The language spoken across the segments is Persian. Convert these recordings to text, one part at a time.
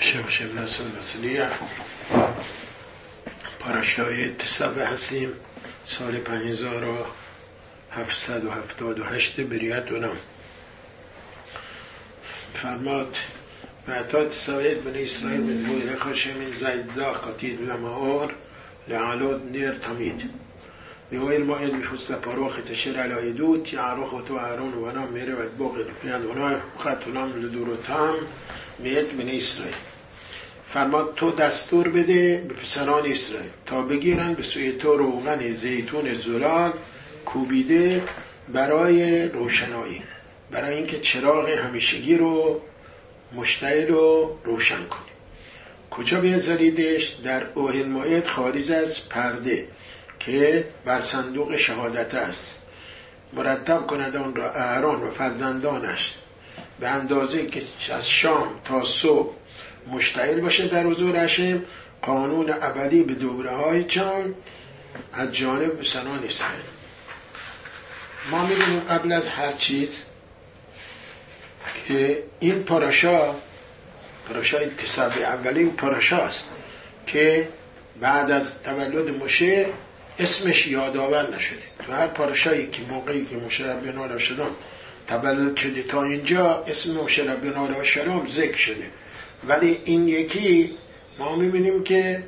شب شب نسل نسلیه پاراشای تصابه هستیم. سال پنیزار و هفتصد و هفتاد و هشت بریت اونم فرماد معتاد سوید بن اسرائیل من بویر خشم من زید دا قتید لمعور لعلود نیر تمید. بهوی الماید بفوس لپاروخ تشیر علی دوت یعروخ تو عرون و نام میره و بوغل پیاد و نام خط و نام لدور و تام مید بن اسرائیل فرماد تو دستور بده به پسران اسرائیل. تا بگیرن به سوی تو روغن زیتون زلال کوبیده برای روشنایی. برای اینکه چراغ همیشگی رو مشتعل رو روشن کنی. کجا بذاریدش در اوهل ماید خارج از پرده که بر صندوق شهادت است. مرتب کند آن را اعران و فرزندانش. به اندازه که از شام تا صبح مشتعل باشه در حضور هشم قانون ابدی به دوره های جان از جانب سنان اسرائیل ما می‌دونیم قبل از هر چیز که این پاراشا پاراشای تصاب اولین پاراشاست که بعد از تولد مشه اسمش یادآور نشده. تو هر پاراشایی که موقعی که مشه ربی نالا شدم تولد شده تا اینجا اسم مشه ربی نالا شدم ذکر شده. ولی این یکی ما می‌بینیم که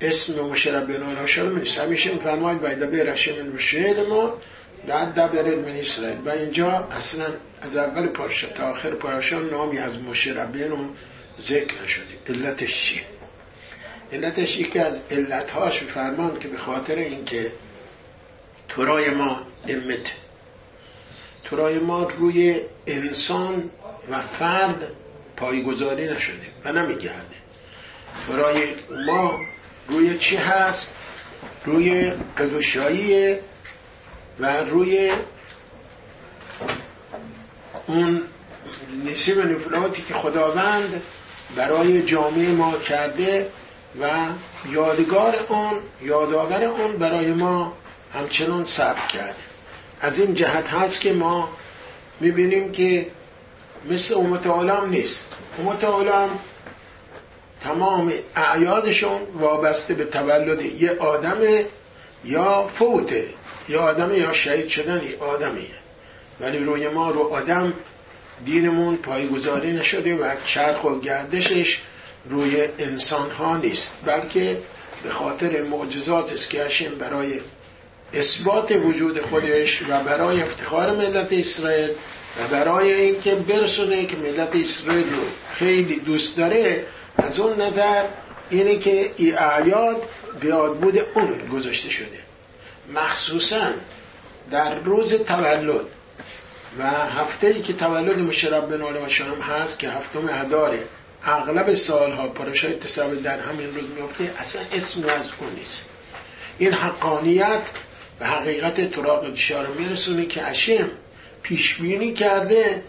اسم مشه ربی نالا شدم نیست. همیشه فرماید باید برشم من ما بعد دبر من اسرائیل. و اینجا اصلا از اول پارشا تا آخر پارشا نامی از مشربین ذکر نشده. علتش چیه علتش یکی از علتهاش فرمان که به خاطر اینکه تورای ما امت تورای ما روی انسان و فرد پایگذاری نشده و نمیگرده. تورای ما روی چی هست؟ روی قدوشایی و روی اون نصیب نفلاتی که خداوند برای جامعه ما کرده و یادگار اون یادآور اون برای ما همچنان ثبت کرده. از این جهت هست که ما می‌بینیم که مثل امت عالم نیست. امت عالم تمام اعیادشون وابسته به تولد یه آدم یا فوته یا آدم یا شهید شدن آدمیه. ولی روی ما رو آدم دینمون پایگذاری نشده و چرخ و گردشش روی انسان ها نیست. بلکه به خاطر معجزات است برای اثبات وجود خودش و برای افتخار ملت اسرائیل و برای اینکه برسونه که ملت اسرائیل رو خیلی دوست داره از اون نظر اینه که ای اعیاد بیاد بود اون گذاشته شده. مخصوصا در روز تولد و هفته ای که تولد مشرب بن و شام هست که هفتم اداره اغلب سالها پاراشای تصاوی در همین روز میفته اصلا اسم از اون نیست. این حقانیت به حقیقت تراغ رو میرسونه که اشم پیشبینی کرده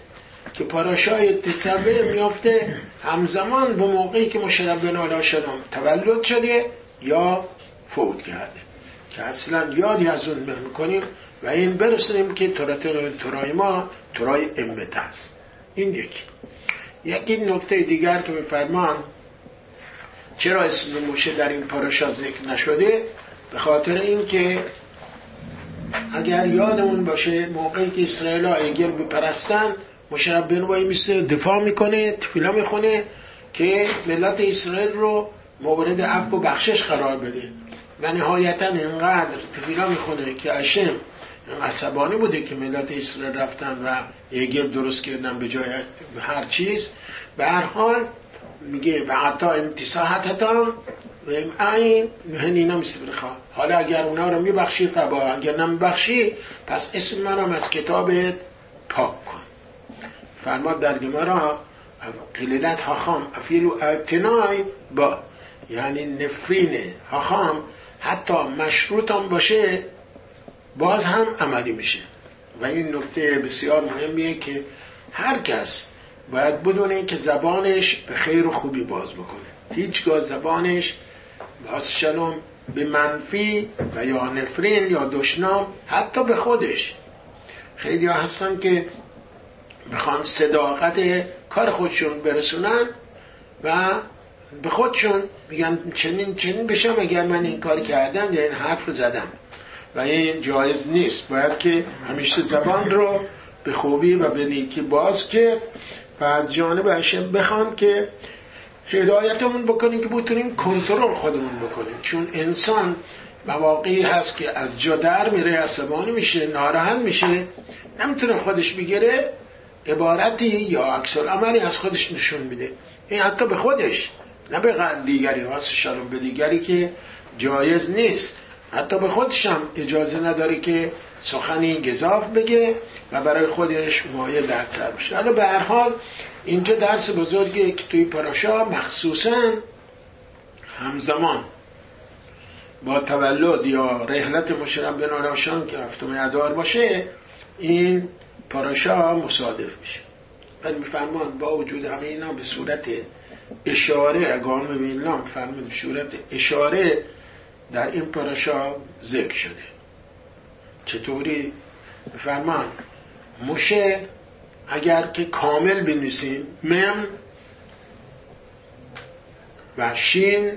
که پاراشای تصویر میافته همزمان به موقعی که مشرب بن شام تولد شده یا فوت کرده. که اصلا یادی از اون می‌کنیم و این برسونیم که ترای ما ترای امت هست این یکی. یکی نکته دیگر که فرمان چرا اسم موشه در این پاراشا ذکر نشده؟ به خاطر اینکه اگر یادمون باشه موقعی که اسرائیل ها ایگل بپرستن مشرب بنوایی میسته دفاع می‌کنه تفیلا می‌خونه که ملت اسرائیل رو مورد عفو و بخشش قرار بده. و نهایتا اینقدر تفیلا می‌خونه که اشم عصبانی بوده که ملت اسرائیل رفتن و ایگل درست کردن به جای هر چیز. به هر حال میگه و عطا امتساحتتان و این هنینا میسته بخواه حالا اگر اونا رو میبخشی قبا اگر نمیبخشی پس اسم من از کتابت پاک کن. فرماد در گمارا قلیلت حخام افیلو اعتنای با. یعنی نفرین حخام حتی مشروط هم باشه باز هم عملی میشه. و این نکته بسیار مهمیه که هر کس باید بدونه که زبانش به خیر و خوبی باز بکنه. هیچگاه زبانش باز شلوم به منفی و یا نفرین یا دشنام حتی به خودش. خیلی ها هستن که بخوان صداقت کار خودشون برسونن و به خودشون میگن چنین چنین بشم اگر من این کار کردم یا این حرف رو زدم. و این جایز نیست. باید که همیشه زبان رو به خوبی و به نیکی باز کرد و از جانب هشم بخوان که هدایتمون بکنیم که بتونیم کنترل خودمون بکنیم. چون انسان مواقعی هست که از جا در میره عصبانی میشه ناراحت میشه نمی‌تونه خودش بگیره عبارتی یا عکس عملی از خودش نشون میده. این حتی به خودش نه به دیگری شلون به دیگری که جایز نیست. حتی به خودش هم اجازه نداره که سخنی گذاف بگه و برای خودش مایه سر بشه حالا به هر حال اینجا درس بزرگی که توی پراشا مخصوصا همزمان با تولد یا رحلت مشرب به ناراشان که هفتم ادار باشه این پاراشا مصادف میشه. بعد میفرمان با وجود همه اینا به صورت اشاره اگان به اینا میفرمان به صورت اشاره در این پاراشا ذکر شده. چطوری؟ میفرمان مشه اگر که کامل بنویسیم مم و شین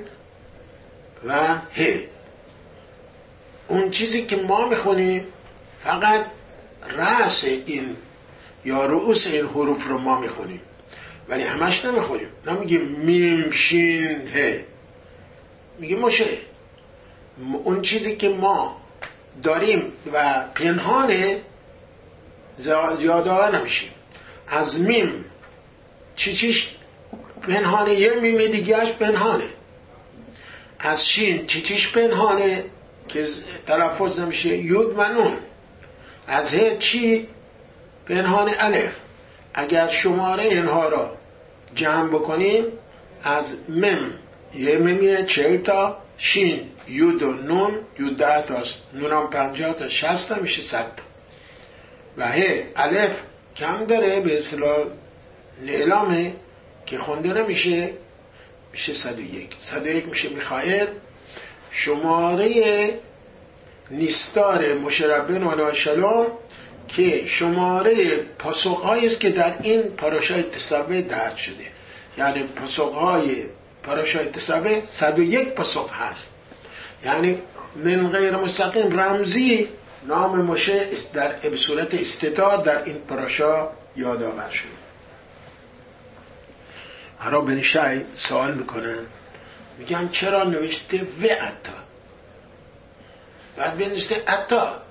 و ه. اون چیزی که ما می‌خونیم فقط رأس این یا رؤوس این حروف رو ما می‌خونیم. ولی همش نمی‌خونیم. نمیگیم میم شین ه. میگه مشه اون چیزی که ما داریم و پنهانه زیاده نمیشیم. از میم. چی چیش؟ پنهانه یه میم دیگهش پنهانه. از شین چی چیش پنهانه؟ که تلفظ نمیشه. یود و نون. از ه چی؟ پنهان الف. اگر شماره اینها را جمع بکنیم از مم یه ممیه چهل تا شین یود و نون یود ده تاست نونم پنجاه تا شست تا میشه صد تا. و ه الف کم داره به اصطلاح اعلامه که خونده نمیشه میشه 101 101 میشه می‌خواهد شماره نیستار مشربن و شلام که شماره پاسخهایی است که در این پاراشای تصوه درد شده. یعنی پاسخهای پاراشای تصوه 101 پاسخ هست. یعنی من غیر مستقیم رمزی نام مشه در صورت استداد در این پاراشا یادآور شده هرا بن شای سوال می‌کنن میگن چرا نوشته و اتا؟ بعد بنوشته اتا.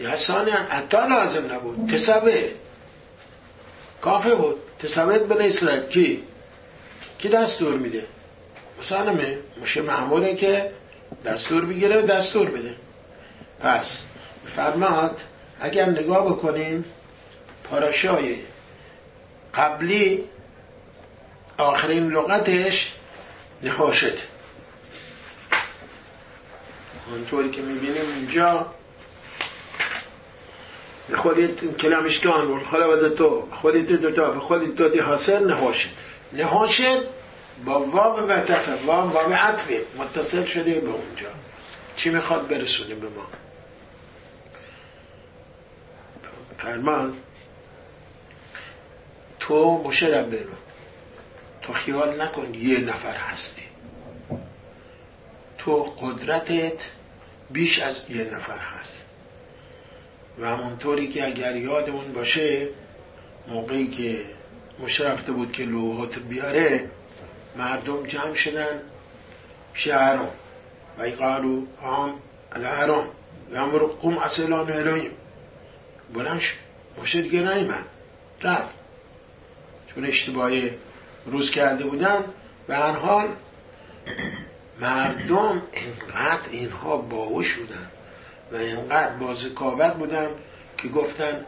یا ثانیا اتا لازم نبود. تسبه. کافه بود. تسبه بن اسرائیل. کی؟ کی دستور میده؟ مثلا مشه معموله که دستور بگیره و دستور بده. پس فرماد اگر نگاه بکنیم پاراشای قبلی آخرین لغتش نخاشد. اونطوری که می‌بینیم اینجا. به خودت کلمشتان و خلوت تو. خودت دوتا به خودت دادی حاصل نهاشد نهاشد با واو و تصف واو عطفه متصل شده به اونجا. چی می‌خواد برسونه به ما؟ فرمان. تو مشرب برو تو خیال نکن یه نفر هستی. تو قدرتت بیش از یه نفر هست. و همونطوری که اگر یادمون باشه موقعی که مشرفته بود که لوحات بیاره مردم جمع شدن شهران و ای قالو هم الهران و قوم اصلان الهیم بلند شد مشه دیگه نیمن رفت. چون اشتباهی روز کرده بودن به هر حال مردم اینقدر اینها باوش بودن و اینقدر با ذکاوت بودن که گفتن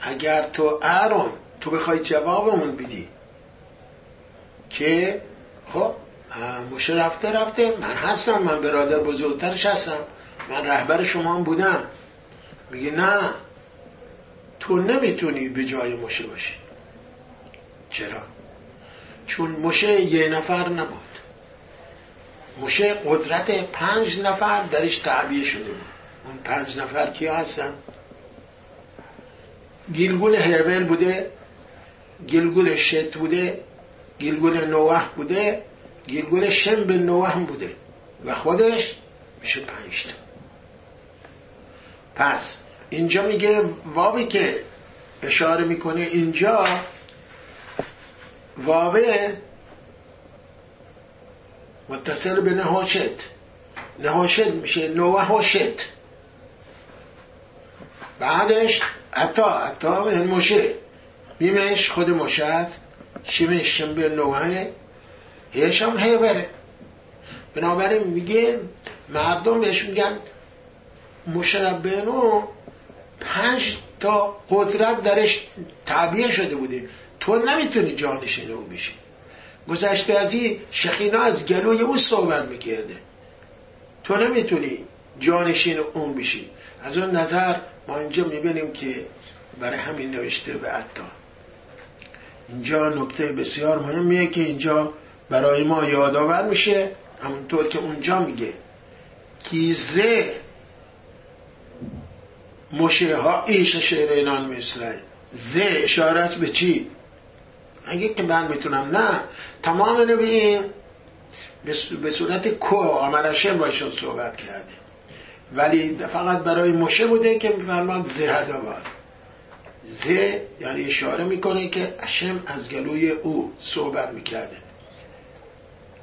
اگر تو ارون تو بخوای جوابمون بدی. که؟ خب موشه رفته رفته. من هستم من برادر بزرگترش هستم من رهبر شما هم بودم. میگه نه. تو نمی‌تونی به جای مشه باشی. چرا؟ چون مشه یه نفر نبود. مشه قدرت پنج نفر درش تعبیه شده بود. اون پنج نفر کیا هستن؟ گلگول هربل بوده گلگول شت بوده گیلگول نوح بوده. گیلگول شم به نوح بوده و خودش میشه پنج پس اینجا میگه واوی که اشاره می‌کنه اینجا واوه متصل به نهاشت. نهاشت میشه نوهاشت. بعدش عطا عطا مشه میمش خود مشت شمش شم به نوعه هیش هم هیوره بنابراین میگه مردم بهش میگن مشربنو پنج تا قدرت درش تعبیه شده بوده. تو نمی‌تونی جانشین او بشی. گذشته از این شخینا از گلوی او صحبت می‌کرده. تو نمی‌تونی جانشین اون بشی. از اون نظر ما اینجا می‌بینیم که برای همین نوشته به عطا اینجا نکته بسیار مهمیه که اینجا برای ما یادآور میشه همونطور که اونجا میگه کیزه مشه ها ایش شعر اینان مصره زه اشارت به چی؟ اگه که من می‌تونم نه تمام نبیین به صورت کو آمرشه باشون صحبت کرده ولی فقط برای مشه بوده که میفرماد زه هدوار زه یعنی اشاره می‌کنه که اشم از گلوی او صحبت می‌کرده.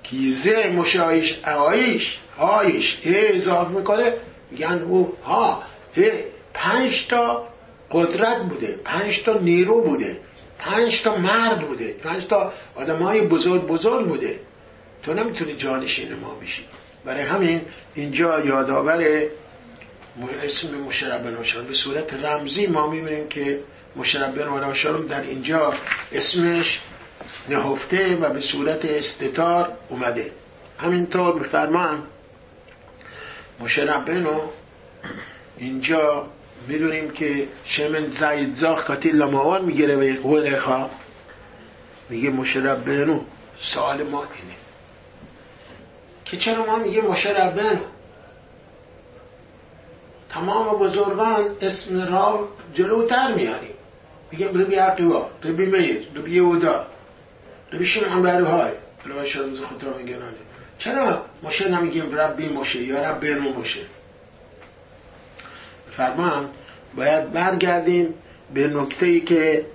کیزه مشایش آیش هایش هی اضافه می‌کنه میگن او ها هی پنج تا قدرت بوده پنج تا نیرو بوده پنج تا مرد بوده پنج تا آدم های بزرگ بزرگ بوده. تو نمی‌تونی جانشین ما بشی. برای همین اینجا یادآور اسم مشرب بن به صورت رمزی ما می‌بینیم که مشرب بن در اینجا اسمش نهفته و به صورت استتار اومده. همینطور بفرمان مشربنو اینجا می‌دونیم که شمن زاید زاخ کاتی لماوان می‌گیره و قول خواه میگه مشربنو سوال ما اینه. که چرا ما میگه مشربنو تمام بزرگان اسم را جلوتر میاریم میگه ربی عقیبا ربی میر ربی یهودا ربی شمعن بروهای ربی شرمز خطا میگرانه چرا مشه نمیگیم ربی مشه یا رب برمو مشه؟ فرمان باید برگردیم به نکته ای که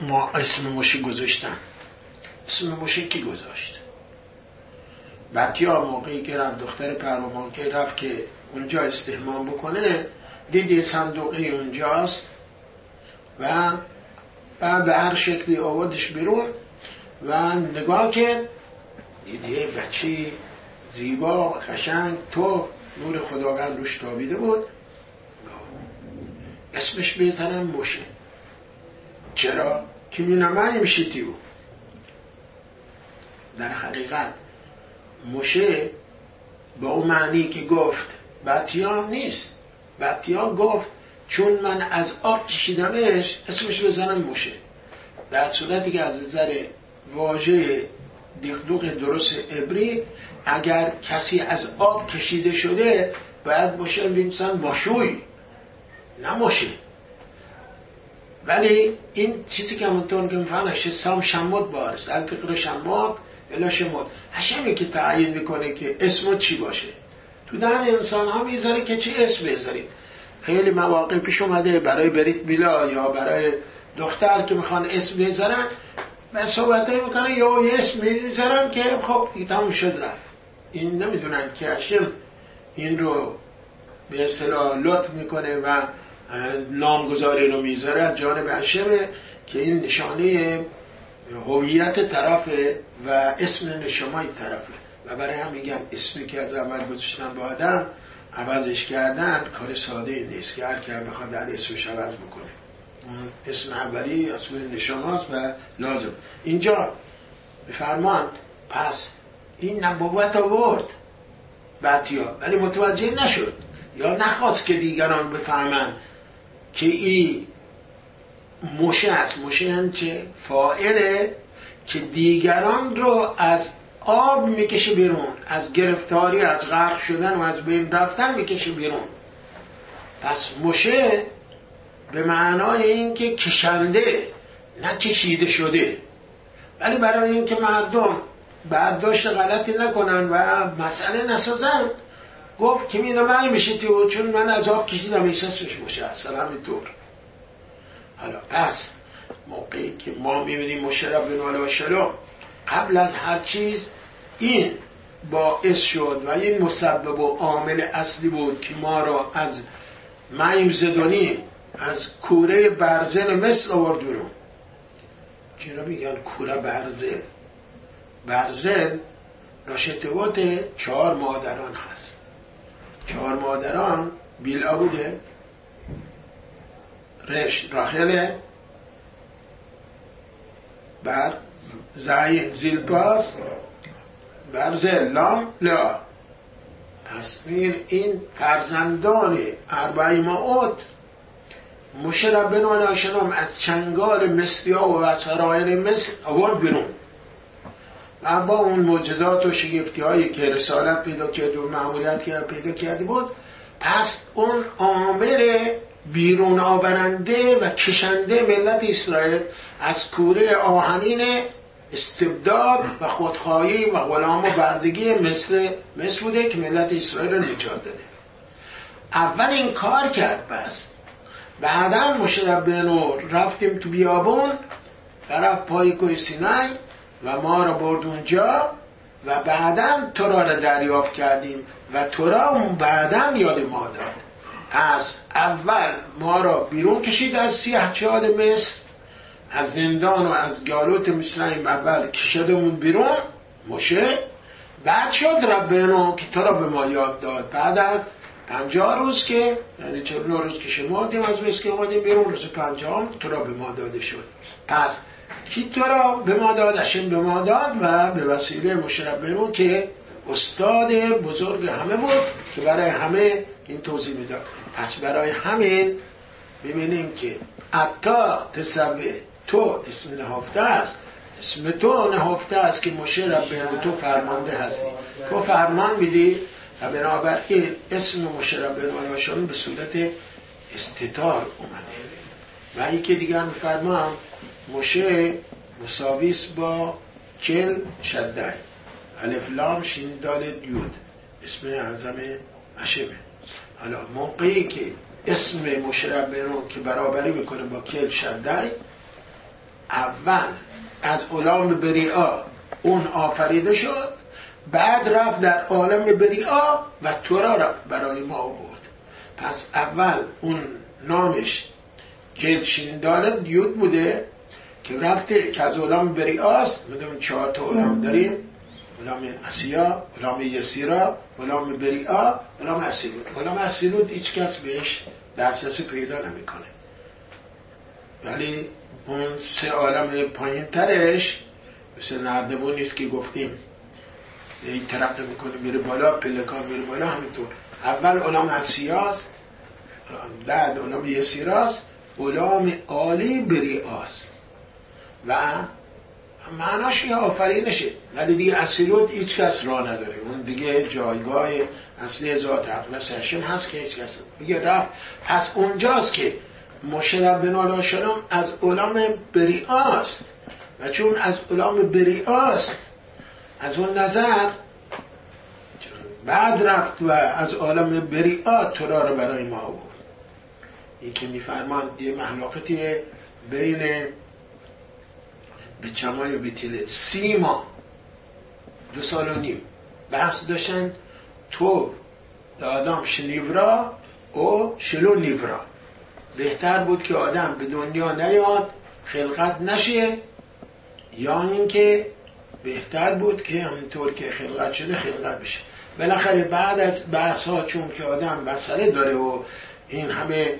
ما اسم مشه گذاشتن. اسم مشه کی گذاشت؟ بطیا موقعی که رفت دختر پروامان که رفت که اونجا استهمام بکنه دیدی صندوقی اونجاست و بعد به هر شکلی آوردش بیرون و نگاه کرد. دیدی بچه زیبا خشنگ تو نور خداوند روش تابیده بود. اسمش بهترم موشه چرا؟ که مینمه میشیتی در حقیقت موشه با اون معنی که گفت بطیا نیست. بطیا گفت چون من از آب کشیدمش اسمش بزنم موشه. در صورتی که از نظر واژه دقدوق درست ابری اگر کسی از آب کشیده شده باید باشه بینسان ماشوی نه موشه ولی این چیزی که همونطور که میفهمش سام شماد بارست الفقر شماد الا شماد هشمی که تعیین می‌کنه که اسم چی باشه؟ تو دهن انسان ها می‌ذاره که چی اسم بذارید خیلی مواقع پیش اومده برای بریت میلا یا برای دختر که می‌خوان اسم بذارن و صحبت می‌کنه یا یه اسم می‌ذارن که خب تموم شد رفت. این نمی‌دونن که هشم این رو به اصطلاح لطف می‌کنه و نامگذاری رو می‌ذاره. جانب هشمه که این نشانه هویت طرفه و اسم نشمای طرفه. و برای هم میگم اسمی که از اول گذاشتن با آدم عوضش کردن کار ساده نیست که هر که بخواد در اسمش عوض بکنه. اسم اولی اصول نشانات و لازم. اینجا فرمان پس این نبوت آورد. بعدیا ولی متوجه نشد. یا نخواست که دیگران بفهمند که این مشه است. مشه چه؟ فائله که دیگران رو از آب می‌کشه بیرون از گرفتاری از غرق شدن و از بین رفتن می‌کشه بیرون. پس مشه به معنای اینکه کشنده نه کشیده شده. ولی برای اینکه مردم برداشت غلطی نکنن و مسئله نسازن گفت که مینا من میشه تو چون من از آب کشیدم احساسش باشه اصلا همینطور. حالا پس موقعی که ما می‌بینیم مشرف بن و شلو قبل از هر چیز این باعث شد و این مسبب و عامل اصلی بود که ما را از معیوزدانی از کوره برزن مثل آورد بیرون. چرا میگن کوره برزن؟ برزن راشتوات چهار مادران هست. چهار مادران بیلا بوده رش راهله بر زی زیلپاس بر زلام لا. پس این این فرزندان اربعی ماوت مشرب بن آشنام از چنگال ها و از مثل آورد بیرون. و با اون معجزات و شگفتی هایی که رسالت پیدا کرد و معمولیت پیدا کرده بود پس اون آمر بیرون آورنده و کشنده ملت اسرائیل از کوره آهنین استبداد و خودخواهی و غلام و بردگی مثل مثل بوده که ملت اسرائیل رو نجات داده. اول این کار کرد بس بعدا بنور رفتیم تو بیابون طرف پای کوی سینای و ما رو برد اونجا و بعدا تو را دریافت کردیم و تو را اون بعدا یاد ما داد. از اول ما را بیرون کشید از سیاه چاد مصر. از زندان و از گالوت مصرعیم اول کشیدمون بیرون مشه. بعد شد ربنا که تو را به ما یاد داد. بعد از پنجاه روز که یعنی چه روز که شمادیم از که اومدیم بیرون روز پنجاه تو را به ما داده شد. پس کی تو را به ما داد؟ اشم به ما داد و به وسیله مشرب که استاد بزرگ همه بود که برای همه این توضیح می‌داد. پس برای همین ببینیم که اتا تصوی تو اسم نهافته است. اسم تو نهافته است که مشرب به تو فرمانده هستی. تو فرمان میدی و بنابراین اسم مشرب به به صورت استتار اومده. و این که دیگر میفرمان مشه مساویس با کل شده الف لام شین دال یود اسم اعظم اشمه حالا موقعی که اسم مشربه رو که برابری بکنه با کل شده اول از علام بریعا اون آفریده شد بعد رفت در عالم بریعا و تورا را برای ما آورد. پس اول اون نامش کل شین دال دیود بوده که رفته که از علام بریاست بدون چهار تا علام داریم. علام اسیا علام یسیرا علام بریعا علام اسیلود. علام اسیلود هیچ کس بهش دسترسی پیدا نمی‌کنه. ولی اون سه عالم پایین ترش مثل نردبون نیست که گفتیم. این طرف می‌کنه میره بالا پلکان میره بالا همینطور. اول علام اسیاست بعد علام یسیراست علام عالی بریعاست و معناش یه آفرینشه. ولی دیگه اصیلوت هیچ کس را نداره. اون دیگه جایگاه اصلی ذات اقدس هشم هست که هیچ کس. میگه رفت پس اونجاست که مشرب بن شلم از علام بریاست و چون از علام بریاست از اون نظر بعد رفت و از عالم بریعا تورا رو برای ما بود این که میفرمان یه محلاقتی بین به چمای بیتیله سی ماه دو سال و نیم بحث داشتن تو آدم شنیورا و شلو نیورا. بهتر بود که آدم به دنیا نیاد خلقت نشه یا اینکه بهتر بود که همینطور که خلقت شده خلقت بشه. بالاخره بعد از بحث ها چون که آدم مسئله داره و این همه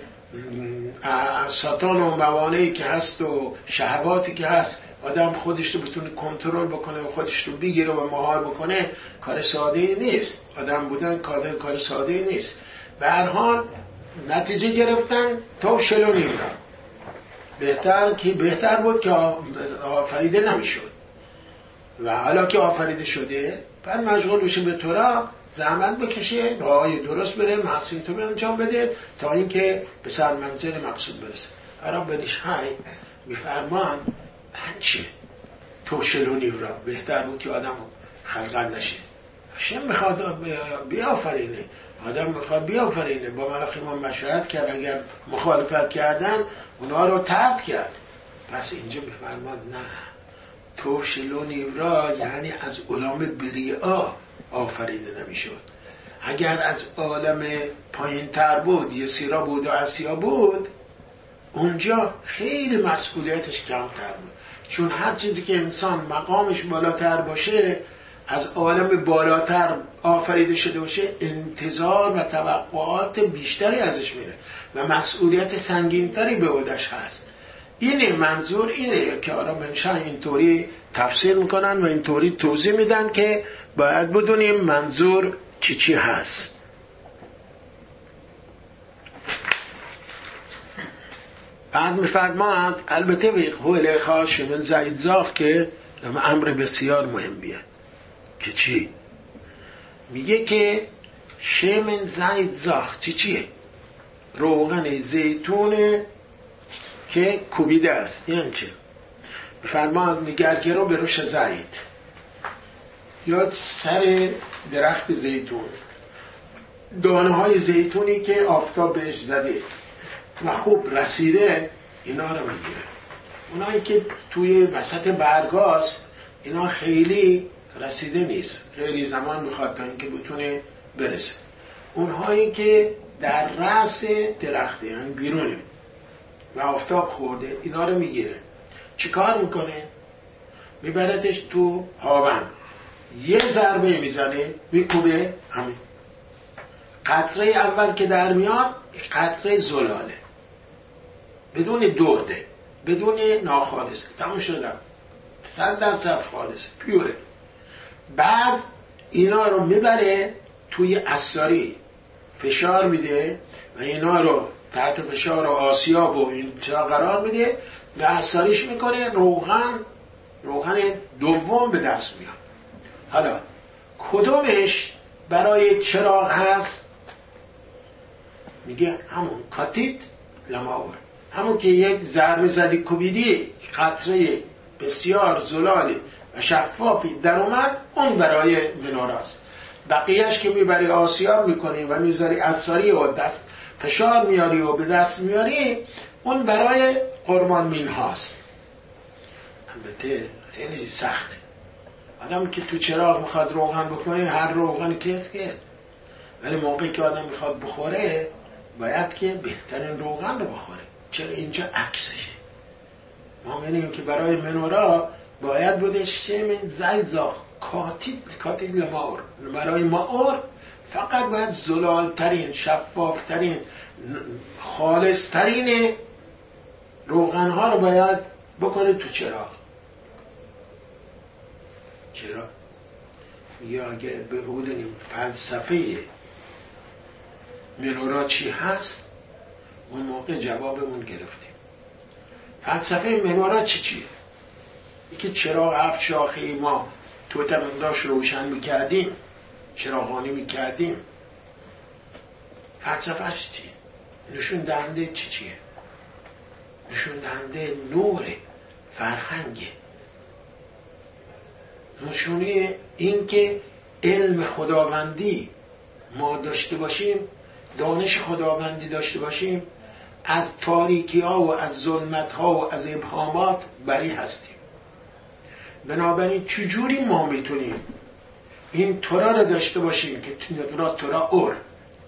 ساتان و موانعی که هست و شهواتی که هست آدم خودش رو بتونه کنترل بکنه و خودش رو بگیره و مهار بکنه کار ساده نیست. آدم بودن کار کار ساده نیست. به هر حال نتیجه گرفتن تا شلو نیمرا بهتر که بهتر بود که آفریده نمی‌شد. و حالا که آفریده شده بعد مشغول بشه به طورا زحمت بکشه راه درست بره محسین تو انجام بده تا اینکه به سر منزل مقصود برسه. عرب بنش های میفرمان چه توشلونی را بهتر بود که آدم خلقت نشه. شم می‌خواد بیافرینه. آدم می‌خواد بیافرینه. با ملاخی ما مشورت کرد اگر مخالفت کردن اونا رو ترد کرد. پس اینجا میفرماد نه. توشلونی را یعنی از علام بریعا آفریده نمی‌شد. اگر از عالم پایین تر بود یه سیرا بود و اسیا بود اونجا خیلی مسئولیتش کمتر بود. چون هر چیزی که انسان مقامش بالاتر باشه از عالم بالاتر آفریده شده باشه انتظار و توقعات بیشتری ازش میره و مسئولیت سنگینتری به عودش هست. اینه منظور اینه که آرا منشا اینطوری تفسیر می‌کنن و اینطوری توضیح میدن که باید بدونیم منظور چی چی هست. بعد میفرماد البته هو الیخا شمن زید زاخ که امر بسیار مهمیه. که چی؟ میگه که شمن زید زاخ. چی چیه؟ روغن زیتون که کوبیده است. یعنی چه؟ فرمان میگرگه رو به روش زید. یا سر درخت زیتون. دانه های زیتونی که آفتاب بهش زده. و خوب رسیده اینا رو می‌گیره. اونایی که توی وسط برگاست اینا خیلی رسیده نیست. خیلی زمان می‌خواد تا اینکه بتونه برسه. اونهایی که در رأس درخته یعنی بیرونه و آفتاب خورده اینا رو می‌گیره. چیکار می‌کنه؟ میبردش تو هاون. یه ضربه می‌زنه میکوبه همین قطره اول که در میاد قطره زلاله. بدون درده بدون ناخالصه تموم شده. صد درصد خالصه پیوره. بعد اینا رو می‌بره توی اثاری فشار میده و اینا رو تحت فشار و آسیاب و این قرار میده و اثاریش می‌کنه. روغن روغن دوم به دست میاد. حالا کدومش برای چراغ هست؟ میگه همون کاتیت لماور. همون که یک ضربه زدی کوبیدی قطره بسیار زلالی شفافی در اومد اون برای مناراست بقیهش که می‌بری آسیاب می‌کنی و می‌ذاری اثاری و دست فشار میاری و به دست میاری اون برای قرمان مین هاست. البته خیلی سخته. آدم که تو چراغ می‌خواد روغن بکنه هر روغن که که. ولی موقعی که آدم می‌خواد بخوره باید که بهترین روغن رو بخوره. چرا اینجا عکسشه؟ ما می‌دونیم که برای منورا باید بوده شمن زیزا کاتیب کاتیب لماور برای ماور فقط باید زلالترین شفافترین خالصترین روغن ها رو باید بکنه تو چراغ چرا؟ یا اگه به بودنیم فلسفه منورا چی هست اون موقع جوابمون گرفتیم فلسفه منورا چی چیه؟ که چرا هفت شاخه ما تو داشت روشن می‌کردیم چراغانی می‌کردیم فلسفهش چیه؟ نشون دهنده چی چیه؟ نشون دهنده نور فرهنگه نشونه این که علم خداوندی ما داشته باشیم دانش خداوندی داشته باشیم از تاریکی ها و از ظلمت ها و از ابهامات بری هستیم بنابراین چجوری ما می‌تونیم این تورا رو داشته باشیم که تورا تورا اور؟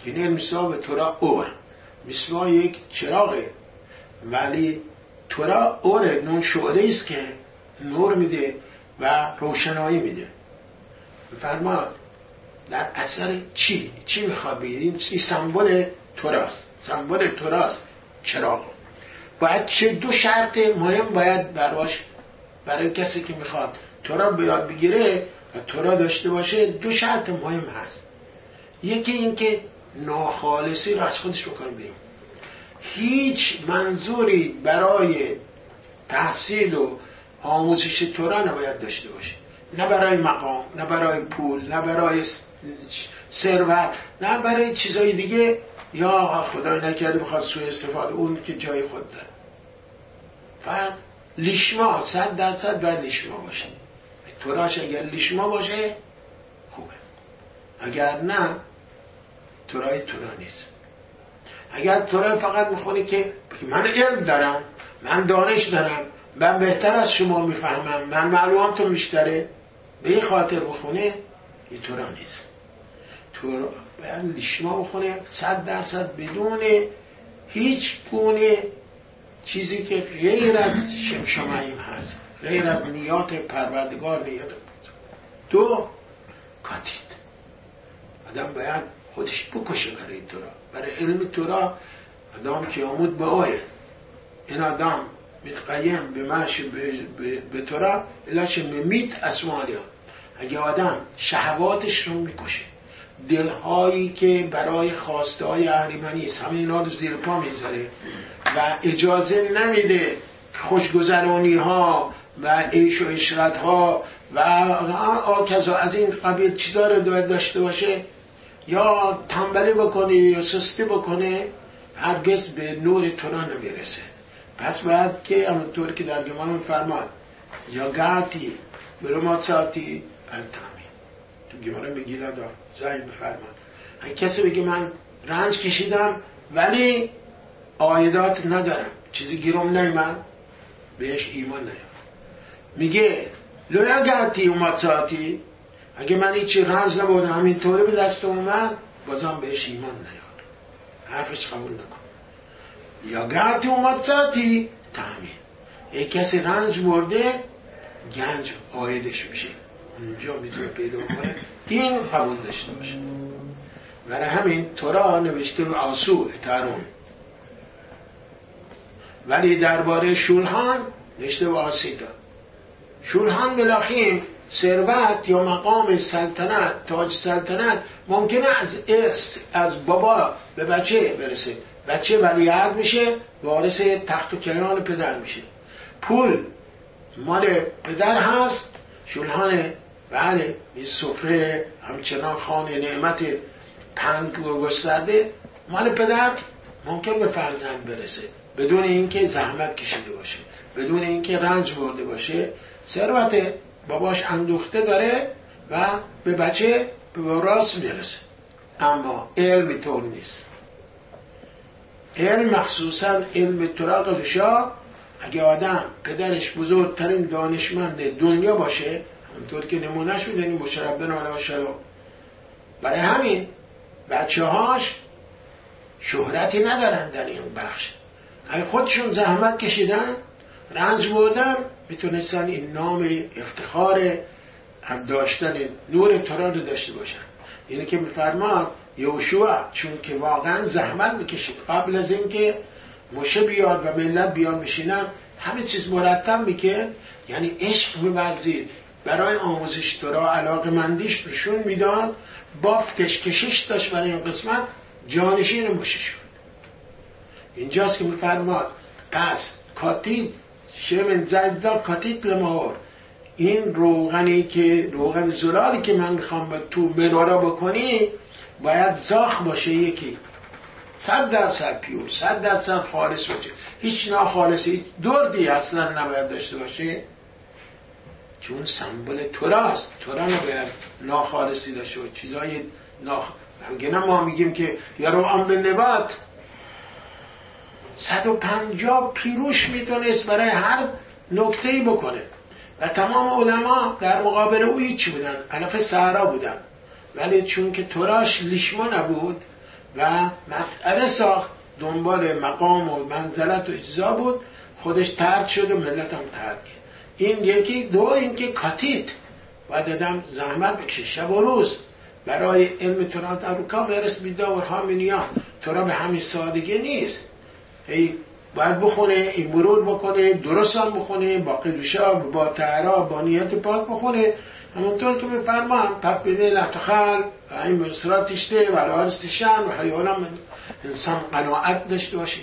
که نیل به تورا اور. مثل یک چراغه. ولی تورا اوره نون شعله است که نور میده و روشنایی میده. فرماد در اثر چی؟ چی می‌خواد بگید این سمبل توراست. سمبل توراست چراغ. باید چه دو شرط مهم باید براش برای کسی که می‌خواد تورا بیاد بگیره و تورا داشته باشه دو شرط مهم هست. یکی اینکه ناخالصی رو از خودش بکنه بیم هیچ منظوری برای تحصیل و آموزش تورا نباید داشته باشه. نه برای مقام نه برای پول نه برای ثروت نه برای چیزای دیگه. یا خدای نکرده بخواد سوء استفاده اون که جای خود داره. فقط لیشما صد درصد باید لیشما باشه. توراش اگر لیشما باشه خوبه. اگر نه تورای تورا نیست. اگر تورا فقط می‌خونی که من علم دارم من دانش دارم من بهتر از شما می‌فهمم من معلوماتم بیشتره به این خاطر بخونه این تورا نیست. تورا باید لیشما بخونه صد درصد بدون هیچ گونه چیزی که غیر از شمشمعیم هست. غیر از نیات پروردگار نیات. دو کاتید آدم باید خودش بکشه برای تورا. برای علم تورا آدم که آمود به آیه. این آدم متقیم به مش به تورا الاش میت اسمالیا اگه آدم شهواتش رو می‌کشه دلهایی که برای خواسته های اهریمنی همه اینا رو زیر پا می‌ذاره و اجازه نمیده خوشگذرانی ها و عیش و اشرت ها و آکزا از این قبیل چیزا رو داشته باشه. یا تنبلی بکنه یا سستی بکنه هرگز به نور تورا نمی‌رسه. پس باید که همونطور که در گمان میفرماد یا گاتی برماتساتی التامی تو گمان بگیره دا زایی بفرماد کسی بگه من رنج کشیدم ولی آیدات ندارم. چیزی گیرم نیمد بهش ایمان نیام. میگه لویا گاتی اوماتساتی اگه من هیچی رنج نبودم همینطوری به دست اومد بازم بهش ایمان نیار حرفش قبول نکن. یا گرتی اومد ساتی تامین یک کسی رنج برده گنج آیدش میشه. اونجا می‌تونه پیدا کنه. این قبول داشته باشه. برای همین تورا نوشته رو آسو ترون. ولی درباره شولهان نوشته و آسیتا شولهان بلاخیم ثروت یا مقام سلطنت تاج سلطنت ممکنه از است از بابا به بچه برسه. بچه ولیعهد میشه وارث تخت و کیان پدر میشه. پول مال پدر هست. شلحان بله این سفره همچنان خانه نعمت پنگ و گسترده. مال پدر ممکن به فرزند برسه. بدون اینکه زحمت کشیده باشه بدون اینکه رنج برده باشه ثروت باباش اندوخته داره و به بچه به راست می‌رسه. اما علم طور نیست. علم مخصوصا علم طرق دشا اگه آدم پدرش بزرگترین دانشمند دنیا باشه همونطور که نمونه شده این مشرب و برای همین بچه هاش شهرتی ندارن در این بخش. اگه خودشون زحمت کشیدن رنج بردن می‌تونستن این نام افتخار هم داشتن نور تورا رو داشته باشن. اینه که میفرماد یوشوا چون که واقعا زحمت می‌کشید. قبل از اینکه مشه بیاد و ملت بیاد میشینن همه چیز مرتب می‌کرد. یعنی عشق میورزید. برای آموزش تورا علاقه مندیش نشون می‌داد بافتش کشش داشت برای این قسمت جانشین مشه شد. اینجاست که میفرماد پس کاتید شمن زجزا کاتید لمهور این روغنی که روغن زلالی که من می‌خوام تو منارا بکنی باید زاخ باشه یکی. صد درصد پیور صد درصد خالص باشه. هیچ ناخالصی هیچ دردی اصلا نباید داشته باشه. چون سمبل توراست. تورا نباید ناخالصی داشته باشه. چیزای ناخ ما میگیم که یا رو به نبات صد و پنجاب پیروش می‌تونست برای هر نکته بکنه. و تمام علما در مقابل او چی بودن. علف سهرا بودن. ولی چون که توراش لیشما نبود و مسئله ساخت دنبال مقام و منزلت و اجزا بود خودش ترد شد و ملت هم ترد کرد. این یکی. دو اینکه کاتیت. و دادم زحمت بکشه. شب و روز. برای علم تورات اروکا برس بیداور هامینیا تورا به همین سادگی نیست. هی باید بخونه این مرور بکنه درست هم بخونه با قدوشا با تعرا با نیت پاک بخونه. همونطور که میفرمان پپ به لحتخل و این بسرات تشته و لارستشن و حیالا انسان قناعت داشته باشه.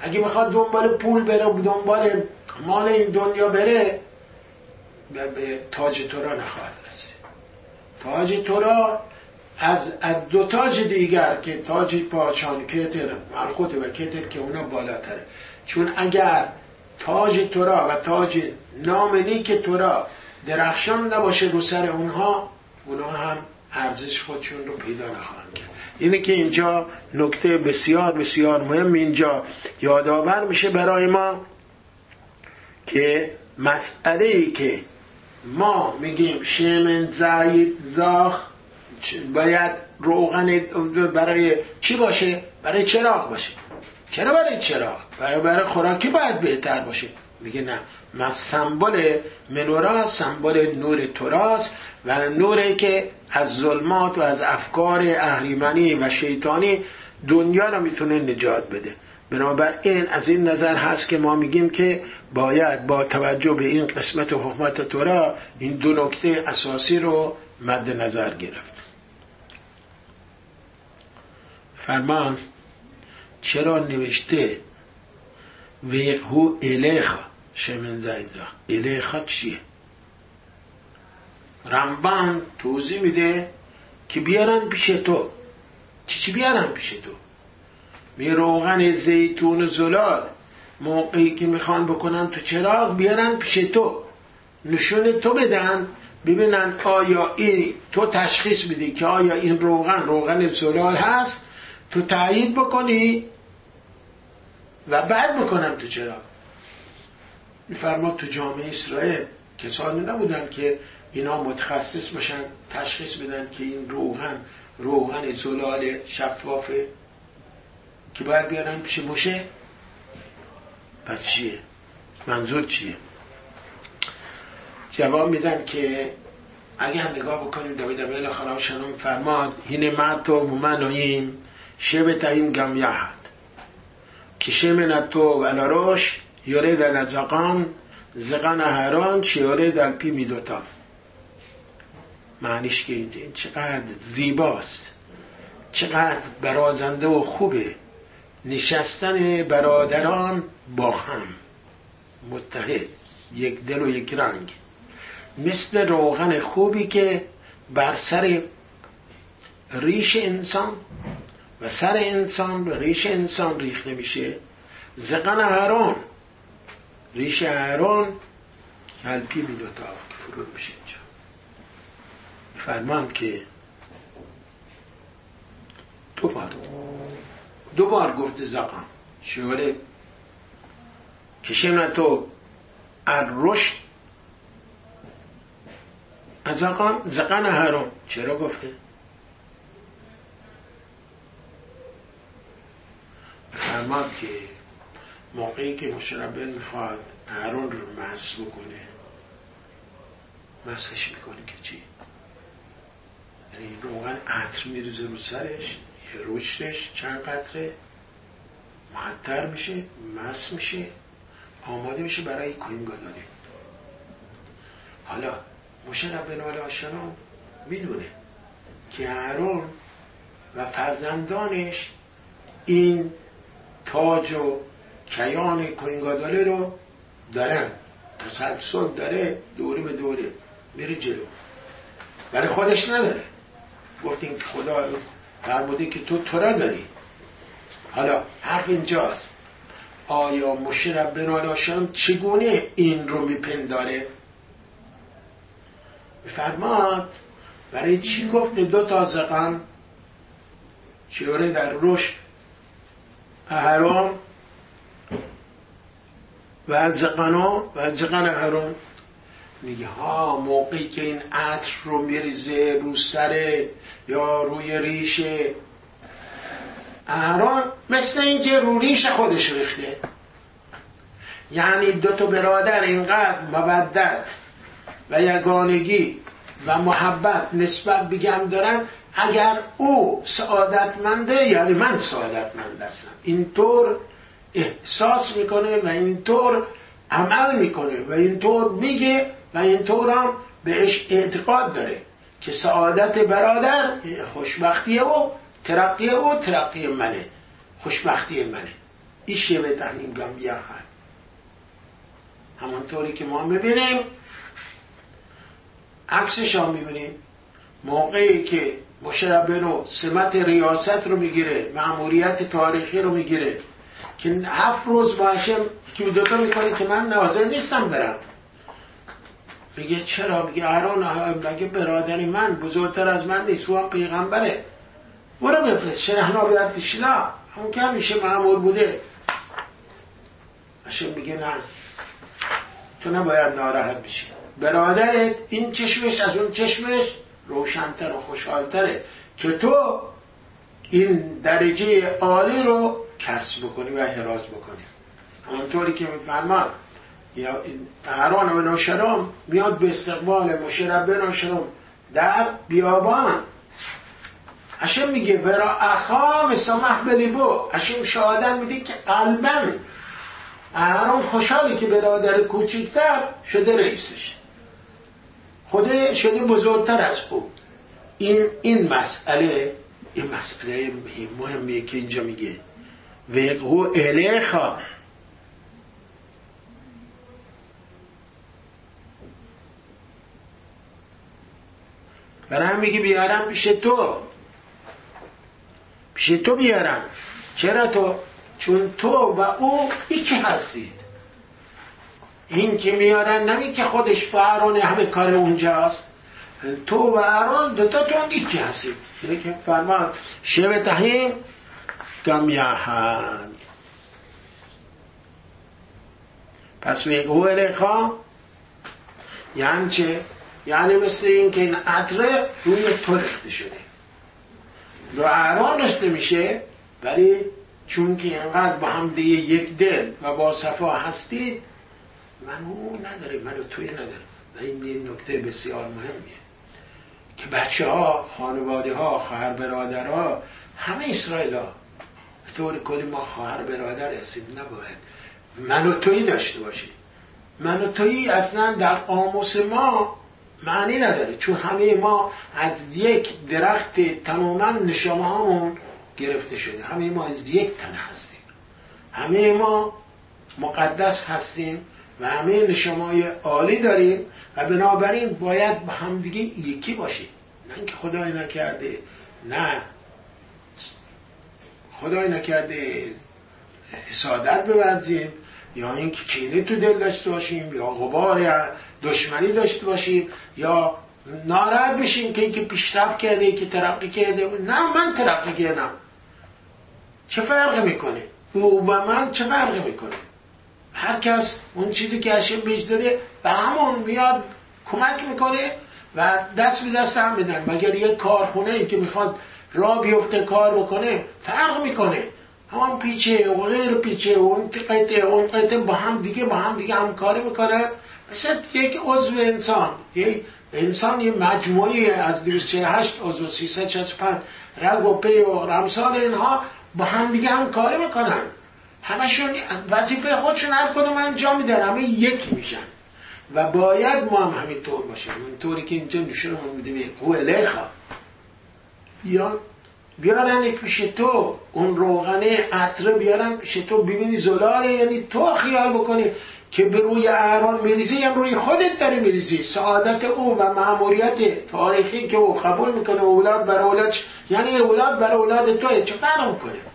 اگه می‌خواد دنبال پول بره و دنبال مال این دنیا بره به تاج تورا نخواهد رسید. تاج تورا از, از دو تاج دیگر که تاج پاچان کتر ملخوت و کتر که اونا بالاتره. چون اگر تاج تورا و تاج نام نیک تورا درخشان نباشه رو سر اونها اونها هم ارزش خودشون رو پیدا نخواهند کرد. اینه که اینجا نکته بسیار بسیار مهم اینجا یادآور میشه برای ما که مسئله ای که ما میگیم شمن زاید زاخ باید روغن برای چی باشه؟ برای چراغ باشه. چرا برای چراغ؟ برای برای خوراکی باید بهتر باشه. میگه نه. من سمبل منورا سمبل نور توراست و نوری که از ظلمات و از افکار اهریمنی و شیطانی دنیا را می‌تونه نجات بده. بنابراین از این نظر هست که ما میگیم که باید با توجه به این قسمت حکمت تورا این دو نکته اساسی رو مد نظر گرفت. فرمان چرا نوشته؟ ویقهو الیخا شمن زایزا الیخا چیه؟ رمبان توضیح میده که بیارن پیش تو. چی چی بیارن پیش تو؟ می روغن زیتون زلال. موقعی که می‌خوان بکنن تو چراغ بیارن پیش تو. نشون تو بدن. ببینن آیا این تو تشخیص میدی که آیا این روغن روغن زلال هست؟ تو تایید بکنی و بعد بکنم تو چراغ میفرما تو جامعه اسرائیل کسانی نبودن که اینا متخصص باشن تشخیص بدن که این روغن روغن زلال شفافه که باید بیارن پیش موشه؟ پس چیه؟ منظور چیه؟ جواب میدن که اگر نگاه بکنیم دوید اول خراشنم فرماد هین مرد و ممنویم شبت این گم یحد که شمن تو و الاروش یوره در زقان زقان هران چیاره در پی میدوتان معنیش که این چقدر زیباست. چقدر برازنده و خوبه. نشستن برادران با هم. متحد. یک دل و یک رنگ. مثل روغن خوبی که بر سر ریش انسان و سر انسان و ریش انسان ریخته میشه. زقن هران ریش هران کلپی می دوتا فرود میشه اینجا. فرمان که دو بار دو بار گفته زقم شوره کشم تو الرشد از زقن زقن هرون چرا گفته؟ فرماد که موقعی که مشربه می‌خواد هرون رو مس بکنه مسش می‌کنه که چی؟ یعنی روغن عطر میریزه رو سرش یه رشدش چند قطره معطر میشه مس میشه آماده میشه برای کوینگاداری حالا موشه ربنا السلام می‌دونه که هرون و فرزندانش این تاج و کیان کوینگاداله رو دارن. تسلسل داره دوره به دوره میره جلو. برای خودش نداره. گفتیم که خدا فرموده که تو تورا داری. حالا حرف اینجاست. آیا مشرب بن چگونه این رو میپنداره؟ فرماد برای چی گفت دو تا زقن چیوره در رشد اهرام و زقنا و زقن اهرام میگه ها موقعی که این عطر رو میریزه رو سر یا روی ریش اهران مثل اینکه رو ریش خودش ریخته. یعنی دو تا برادر اینقدر مودت و یگانگی و محبت نسبت بگم دارن اگر او سعادتمنده یعنی من سعادتمند هستم اینطور احساس می‌کنه و اینطور عمل می‌کنه و اینطور میگه و اینطور هم بهش اعتقاد داره که سعادت برادر خوشبختی او ترقی او ترقی منه خوشبختی منه. این شیوه تعلیم گم بیاخر همانطوری که ما می‌بینیم عکسش هم می‌بینیم. موقعی که مشربه رو سمت ریاست رو می‌گیره معمولیت تاریخی رو می‌گیره. که هفت روز با هشم که دوتا می‌کنی که من ناظر نیستم برم. میگه چرا؟ میگه هران مگه برادری من بزرگتر از من نیست؟ و پیغمبره. برو بفرست. شرحنا بیاد شلا همون که همیشه معمول بوده. هشم میگه نه. تو نباید ناراحت بشی. برادرت این چشمش از اون چشمش روشنتر و خوشحالتره. که تو این درجه عالی رو کسب بکنی و حراز بکنی همونطوری که میفرماد یا هران و نوشرم میاد به استقبال مشربه نوشرم در بیابان. هشم میگه ورا اخا مسامح بلیبو هشم شهادت میده که قلبا. اهرام خوشحالی که برادر کوچکتر شده رئیسش. خود شده بزرگتر از او. این این مسئله این مسئله مهمیه که اینجا میگه. وقهو الیخا. برای هم میگه بیارم پیش تو. پیش تو بیارم. چرا تو؟ چون تو و او یکی هستید این که میارن نمی که خودش فران همه کار اونجاست. تو و اران دوتا تو هم یکی هستید. یعنی که فرماد شب تحیم پس میگه او الیخا یعنی چه؟ یعنی مثل این که این عطره روی تو رخته شده. رو اعران رسته میشه ولی چون که انقدر با هم دیگه یک دل و با صفا هستید من او نداره من توی نداره و این نکته بسیار مهمیه که بچه ها خانواده ها خواهر برادر ها همه اسرائیل ها طور کلی ما خواهر برادر هستیم. نباید. من و توی داشته باشیم. من و توی اصلا در آموس ما معنی نداره. چون همه ما از یک درخت تماما نشامه هامون گرفته شده. همه ما از یک تن هستیم. همه ما مقدس هستیم. و همه نشمای عالی داریم و بنابراین باید با همدیگه یکی باشیم. نه اینکه خدای نکرده نه. خدای نکرده حسادت ببرزیم یا اینکه کینه تو دل داشته باشیم یا غبار دشمنی داشته باشیم یا ناراحت بشیم که اینکه پیشرفت کرده که ترقی کرده. نه من ترقی کردم. چه فرقی می‌کنه؟ او و من چه فرقی می‌کنه؟ هر کس اون چیزی که هشم بهش داده به همون میاد کمک می‌کنه و دست به دست هم بدن مگر یه کارخونه ای که می‌خواد را بیفته کار بکنه فرق می‌کنه. همان پیچه و غیر پیچه و اون قطعه اون قطعه با هم دیگه با هم دیگه همکاری می‌کنه. مثل یک عضو انسان. یه انسان یه مجموعی از 248 عضو 365 رگ و پی و رمسال اینها با هم دیگه هم کاری می‌کنن. همشون وظیفه خودشون هر کدوم انجام میدن همه یک میشن. و باید ما هم همینطور باشیم. طوری که اینجا نشونمون میده او الیخا یا بیارن پیش تو اون روغنه عطره بیارن پیش تو ببینی زلاله یعنی تو خیال بکنی که به روی اعران میریزی یا روی خودت داری میریزی. سعادت او و معمولیت تاریخی که او قبول می‌کنه اولاد بر اولاد یعنی اولاد بر اولاد توه. چه فرق می‌کنه؟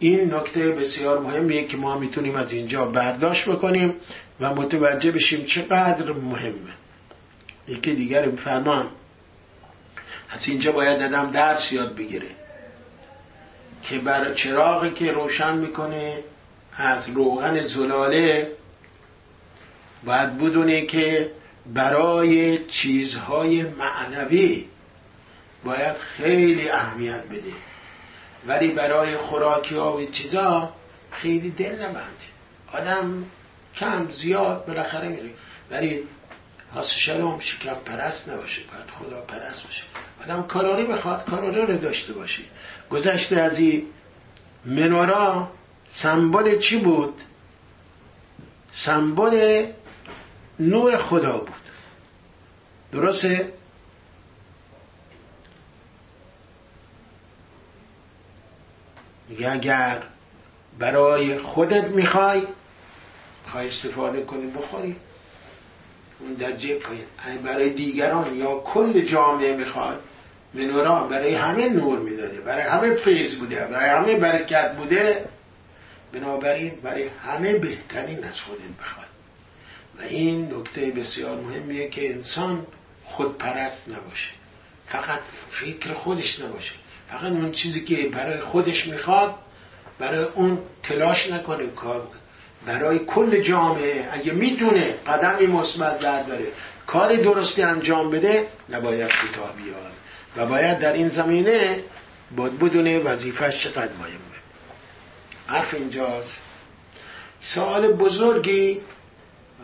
این نکته بسیار مهمیه که ما می‌تونیم از اینجا برداشت بکنیم و متوجه بشیم چقدر مهمه. یکی دیگر میفرمان از اینجا باید آدم درس یاد بگیره که بر چراغی که روشن می‌کنه از روغن زلاله باید بدونه که برای چیزهای معنوی باید خیلی اهمیت بده. ولی برای خوراکی ها و چیزا خیلی دل نبنده. آدم کم زیاد بالاخره میره. ولی حاس شلوم شکم پرست نباشه باید خدا پرست باشه. آدم کاراری بخواد کاراری رو داشته باشه. گذشته از این منورا سمبل چی بود؟ سمبل نور خدا بود. درسته؟ میگه اگر برای خودت می‌خوای می‌خوای استفاده کنی بخوری. اون در جیب برای دیگران یا کل جامعه می‌خوای منورا برای همه نور می‌داده. برای همه فیض بوده. برای همه برکت بوده. بنابراین برای همه بهترین از خودت بخواد و این نکته بسیار مهمیه که انسان خودپرست نباشه. فقط فکر خودش نباشه. فقط اون چیزی که برای خودش می‌خواد برای اون تلاش نکنه کار برای کل جامعه اگه می‌تونه قدمی مثبت برداره کار درستی انجام بده نباید کوتاه بیاد. و باید در این زمینه باید بدونه وظیفش چقدر مهمه. حرف اینجاست. سوال بزرگی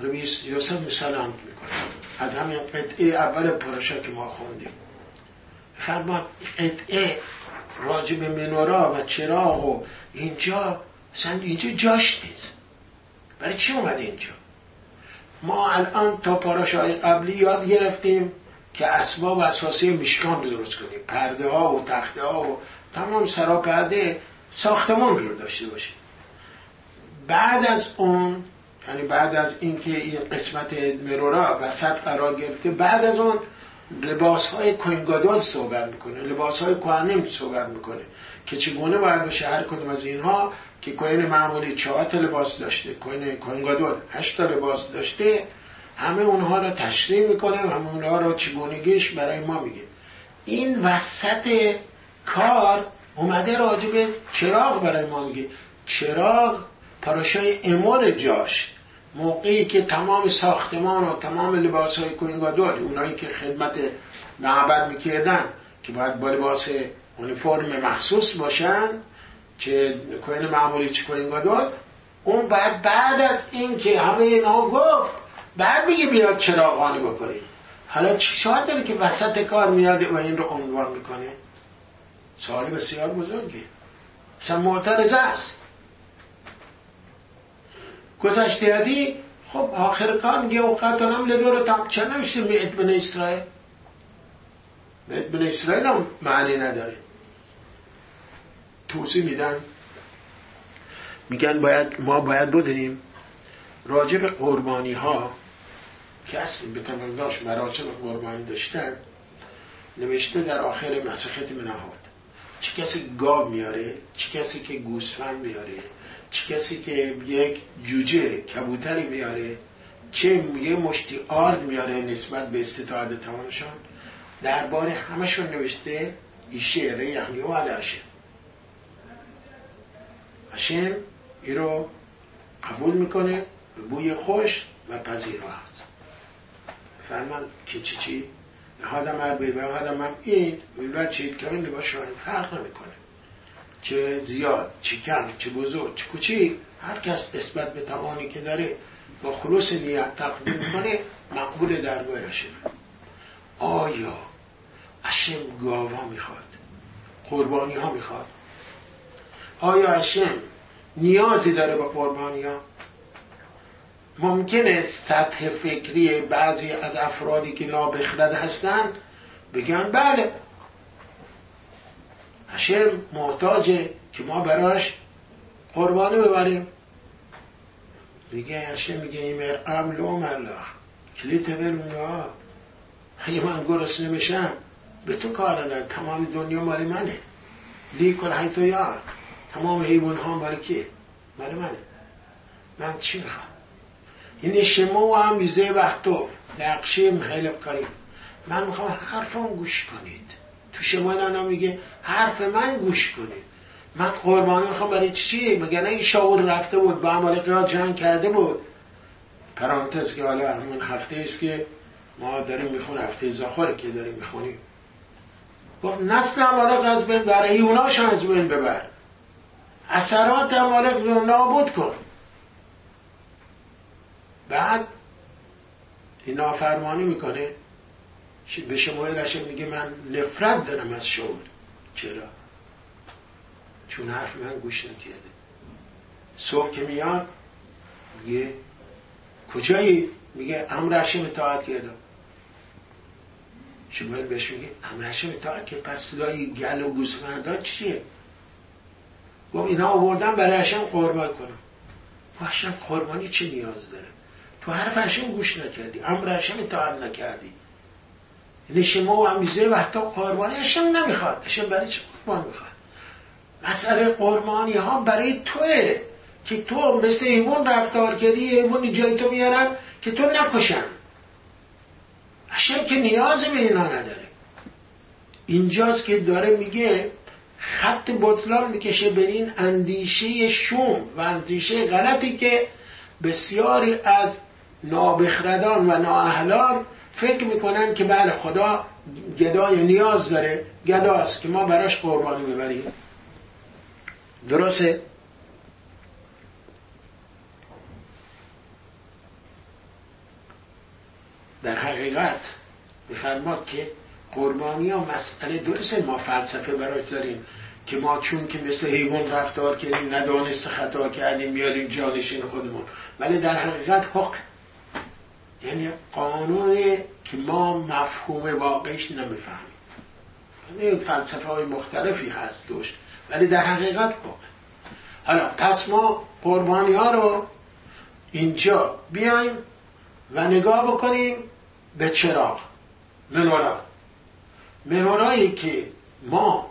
رو یوسف سلام می‌کنه. از همین قطعه اول پراشا که ما خوندیم. فرما قطعه راجب منورا و چراغ و اینجا اصلا اینجا جاش نیست. برای چی اومده اینجا؟ ما الان تا پاراشای قبلی یاد گرفتیم که اسباب اساسی میشکان رو درست کنیم. پرده ها و تخته ها و تمام سراپرده ساختمان رو داشته باشیم. بعد از اون یعنی بعد از اینکه این قسمت مرورا وسط قرار گرفته بعد از اون لباس های کوینگادول صحبت می‌کنه لباس های کوهنیم صحبت می‌کنه که چگونه باید باشه هر کدوم از اینها که کوین معمولی چهار لباس داشته کوین کوینگادول هشت لباس داشته همه اونها رو تشریح می‌کنه و همه اونها رو چگونگیش برای ما میگه. این وسط کار اومده راجب چراغ برای ما میگه. چراغ پاراشای امور جاش. موقعی که تمام ساختمان و تمام لباس های کوینگادول اونایی که خدمت معبد می‌کردن که باید با لباس اونیفرم مخصوص باشن چه کوین معمولی چه کوینگادول اون بعد بعد از این که همه اینها گفت بعد میگه بیاد چراغانی بکنید حالا چی شاید داره که وسط کار میاد و این رو عنوان می‌کنه؟ سوالی بسیار بزرگی اصلا معترض است. گذشته خب آخر کار میگه اوقات هم لدور چه نمیشه میعد بن اسرائیل. میعد بن اسرائیل هم معنی نداره. توضیح میدن. میگن باید ما باید بدونیم راجع به قربانی ها که اصلی به تمامداش مراسم قربانی داشتن نوشته در آخر مسخت منهاد چه کسی گاو میاره چه کسی که گوسفند میاره چه کسی که یک جوجه کبوتری میاره چه یه مشتی آرد میاره نسبت به استطاعت توانشان درباره همشون نوشته این شعر یعنی و علیشه هشم این رو قبول می‌کنه به بوی خوش و پذیرا فرمان که چی چی؟ هادم عربی و هادم هم اید ولد چید که این شاید فرق نمی‌کنه. چه زیاد چه کم چه بزرگ چه کوچیک هر کس نسبت به توانی که داره با خلوص نیت تقدیم کنه مقبول درگاه هشم آیا هشم گاوا می‌خواد؟ قربانی ها می‌خواد؟ آیا هشم نیازی داره با قربانی ها ممکنه سطح فکری بعضی از افرادی که نابخرد هستند بگن بله هشم محتاجه که ما براش قربانی ببریم. میگه هشم میگه این قبل و ملخ کلیت برون اگه من گرسنه بشم به تو کار ندارم. تمام دنیا مال منه. لیکن حیث یار. تمام حیوان ها مال کیه مال منه. من چی می‌خوام؟ این شما و هم بیزه وقتو. نقشه خیلی کاری من می‌خوام حرفم گوش کنید. تو شما نه میگه حرف من گوش کنید من قربانی می‌خوام برای چی؟ مگه نه شاور رفته بود با عمالقه جنگ کرده بود. پرانتز که حالا همون هفته است که ما داریم می‌خونیم هفته زاخاره که داریم می‌خونیم. گفت نسل عمالق از بین برای اوناش از بین ببر. اثرات عمالق رو نابود کن. بعد این نافرمانی می‌کنه. به شما میگه من نفرت دارم از شعور چرا؟ چون حرف من گوش نکرده. صبح که میاد میگه کجایی؟ میگه امر هشم اطاعت کردم. شما بهش میگه امر هشم اطاعت که پس لای گل و گوسفندا چیه؟ گفت اینا آوردن برای هشم قربان کنم. هشم قربانی چه نیاز داره؟ تو حرف هشم گوش نکردی. امر هشم اطاعت نکردی. نشما و امیزه وقتا قربانی اشم نمی‌خواد. اشم برای چه قربان می‌خواد؟ مسئله قربانی ها برای توه که تو مثل ایمون رفتار کردی ایمون جای تو میارن که تو نکشن. اشم که نیاز به اینا نداره. اینجاست که داره میگه خط بطلان می‌کشه به این اندیشه شوم و اندیشه غلطی که بسیاری از نابخردان و نااهلان فکر می‌کنن که بله خدا گدای نیاز داره گداست که ما براش قربانی ببریم. درسته؟ در حقیقت بفرماد که قربانی ها مسئله درسته ما فلسفه براش داریم که ما چون که مثل حیوان رفتار کردیم ندانست خطا کردیم میاریم جانشین خودمون. ولی در حقیقت حق یعنی قانون که ما مفهوم واقعیش نمی‌فهمیم. یعنی فلسفه های مختلفی هست دوش ولی در حقیقت حق حالا پس ما قربانی ها رو اینجا بیایم و نگاه بکنیم به چراغ. منورا منورایی که ما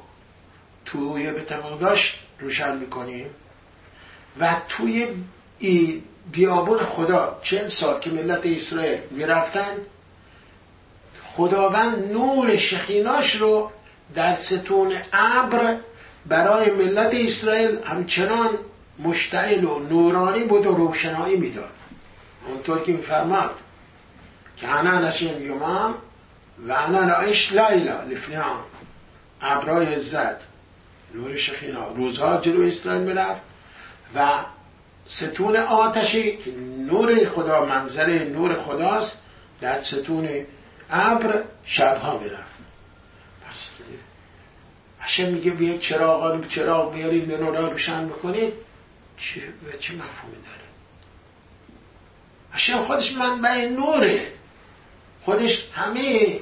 توی به روشن می‌کنیم و توی بیابون خدا چند سال که ملت اسرائیل می‌رفتن خداوند نور شخیناش رو در ستون ابر برای ملت اسرائیل همچنان مشتعل و نورانی بود و روشنایی می‌داد. اونطور که میفرماد که انا نشین یومم و انا نعیش لیلا لفنیان ابرای عزت نور شخینا روزها جلو اسرائیل می‌رفت و ستون آتشی که نور خدا منظر نور خداست. در ستون ابر شبها می‌رفت. پس هشم میگه بیاید چراغ چراغ بیارید نورا روشن بکنید. چه, چه مفهومی داره؟ هشم خودش منبع نوره. خودش همه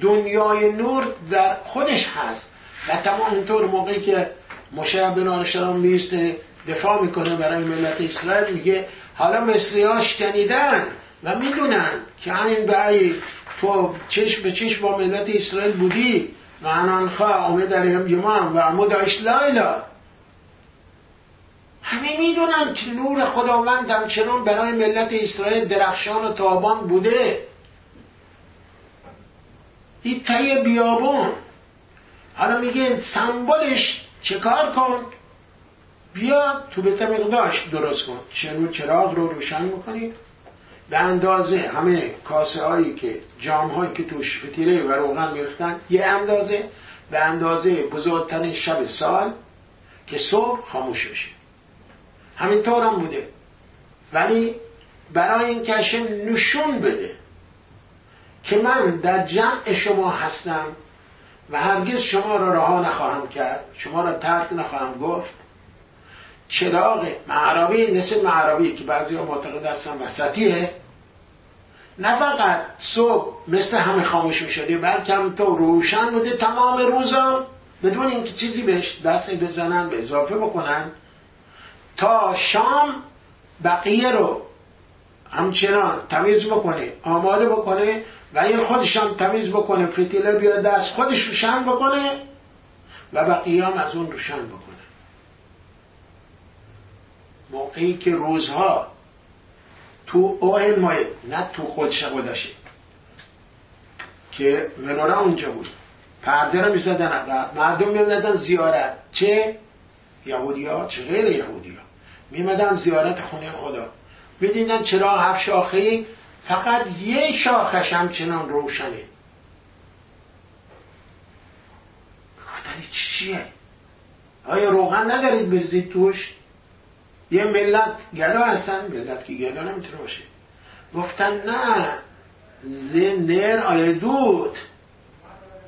دنیای نور در خودش هست. و تمام اینطور موقعی که مشه بن شرام میسته دفاع می‌کنه برای ملت اسرائیل. میگه حالا مصری ها شنیدن و می‌دونن که این بعی تو چشم به چشم با ملت اسرائیل بودی و انانخا آمد هم یمان و عمود لایلا. همه می‌دونن که نور خداوند همچنان برای ملت اسرائیل درخشان و تابان بوده. این تای بیابون حالا میگه سمبولش چکار کن؟ بیا تو بیت مقداش درست کن. چنو چراغ رو روشن می‌کنید به اندازه همه کاسه هایی که جام هایی که توش فتیله و روغن میرختن یه اندازه. به اندازه بزرگترین شب سال که صبح خاموش بشه. همینطور هم بوده. ولی برای این کشه نشون بده که من در جمع شما هستم و هرگز شما را رها نخواهم کرد شما را ترک نخواهم گفت چراغ معربی نصف معربی که بعضی ها معتقد هستن وسطیه نه فقط صبح مثل همه خاموش می شده بلکه هم تو روشن بوده تمام روزا. بدون اینکه چیزی بهش دست بزنن به اضافه بکنن. تا شام بقیه رو همچنان تمیز بکنه آماده بکنه و این خودش هم تمیز بکنه فتیله بیاد دست خودش روشن بکنه و بقیه هم از اون روشن بکنه. موقعی که روزها تو اوه ماه نه تو خودش خودشه که مناره اونجا بود. پرده رو می‌زدن مردم میمدن زیارت. چه؟ یهودی ها چه غیر یهودی ها میمدن زیارت خونه خدا. می‌دیدن چرا هفت شاخه فقط یه شاخش همچنان روشنه. گفتن چیه؟ آیا روغن ندارید بزدید توش؟ یه ملت گدا هستن ملت که گدا نمی‌تونه باشه. گفتن نه زنر آیه دود.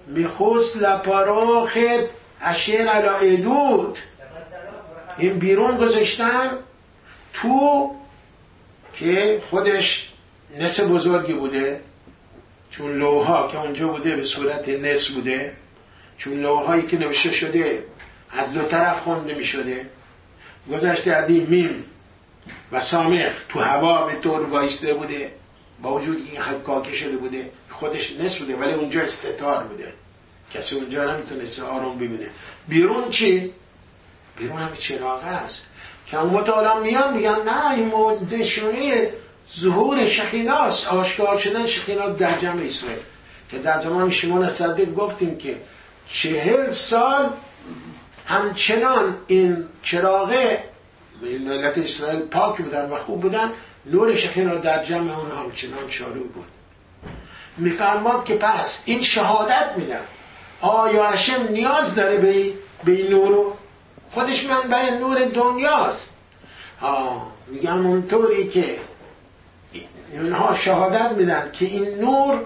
میخوست لپاروخت اشیر علا ادود این بیرون گذاشتن تو که خودش نس بزرگی بوده چون لوها که اونجا بوده به صورت نس بوده چون لوهایی که نوشته شده از دو طرف خونده می شده گذشته از این میم و سامخ تو هوا به طور وایسته بوده. با وجود این حکاکی شده بوده. خودش نصف بوده ولی اونجا استتار بوده. کسی اونجا نمی‌تونست آروم ببینه. بیرون چی؟ بیرون هم چراغ است. که اون مطالعه میان میگن نه این نشونه ظهور شخیناست. آشکار شدن شخینا در جمع اسرائیل. که در زمان شمون صدیق گفتیم که چهل سال همچنان این چراغه ملت اسرائیل پاک بودن و خوب بودن نور شخینا در جمع اون همچنان شارو بود. میفرماد که پس این شهادت میدن آیا هشم نیاز داره به به این نور خودش منبع نور دنیاست. ها میگم اونطوری که اینها شهادت میدن که این نور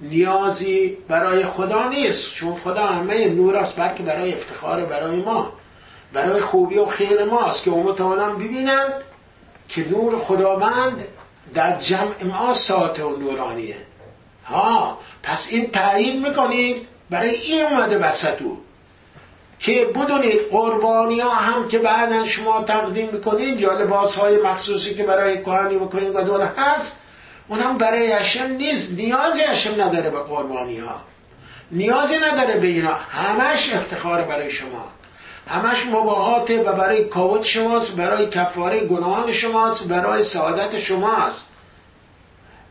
نیازی برای خدا نیست چون خدا همه نور است بلکه برای افتخار برای ما برای خوبی و خیر ماست که امت عالم ببینند که نور خداوند در جمع ما ساعت و نورانیه. ها پس این تایید می‌کنید برای این اومده وسط که بدونید قربانی ها هم که بعدا شما تقدیم می‌کنید یا لباس های مخصوصی که برای کهانی و گدول هست اونم برای هشم نیست. نیازی هشم نداره به قربانی ها نیازی نداره به اینا. همش افتخار برای شما. همش مباهاته و برای کاوت شماست برای کفاره گناهان شماست برای سعادت شماست.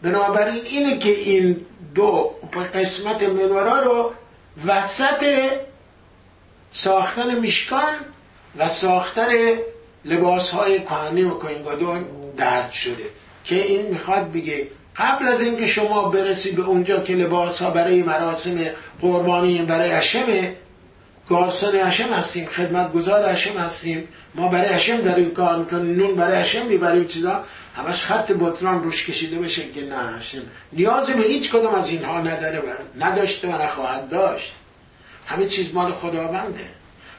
بنابراین اینه که این دو قسمت منورا رو وسط ساختن میشکان و ساختن لباس های کهنی و کوینگادون درد شده. که این می‌خواد بگه قبل از اینکه شما برسی به اونجا که لباس ها برای مراسم قربانی برای هشمه گارسن هشم هستیم خدمتگزار هشم هستیم ما برای هشم داریم کار می‌کنیم نون برای هشم می‌بریم چیزا. همش خط بطران روش کشیده بشه که نه هشم نیازی به هیچ کدوم از اینها نداره و نداشته و نخواهد داشت. همه چیز مال خداونده.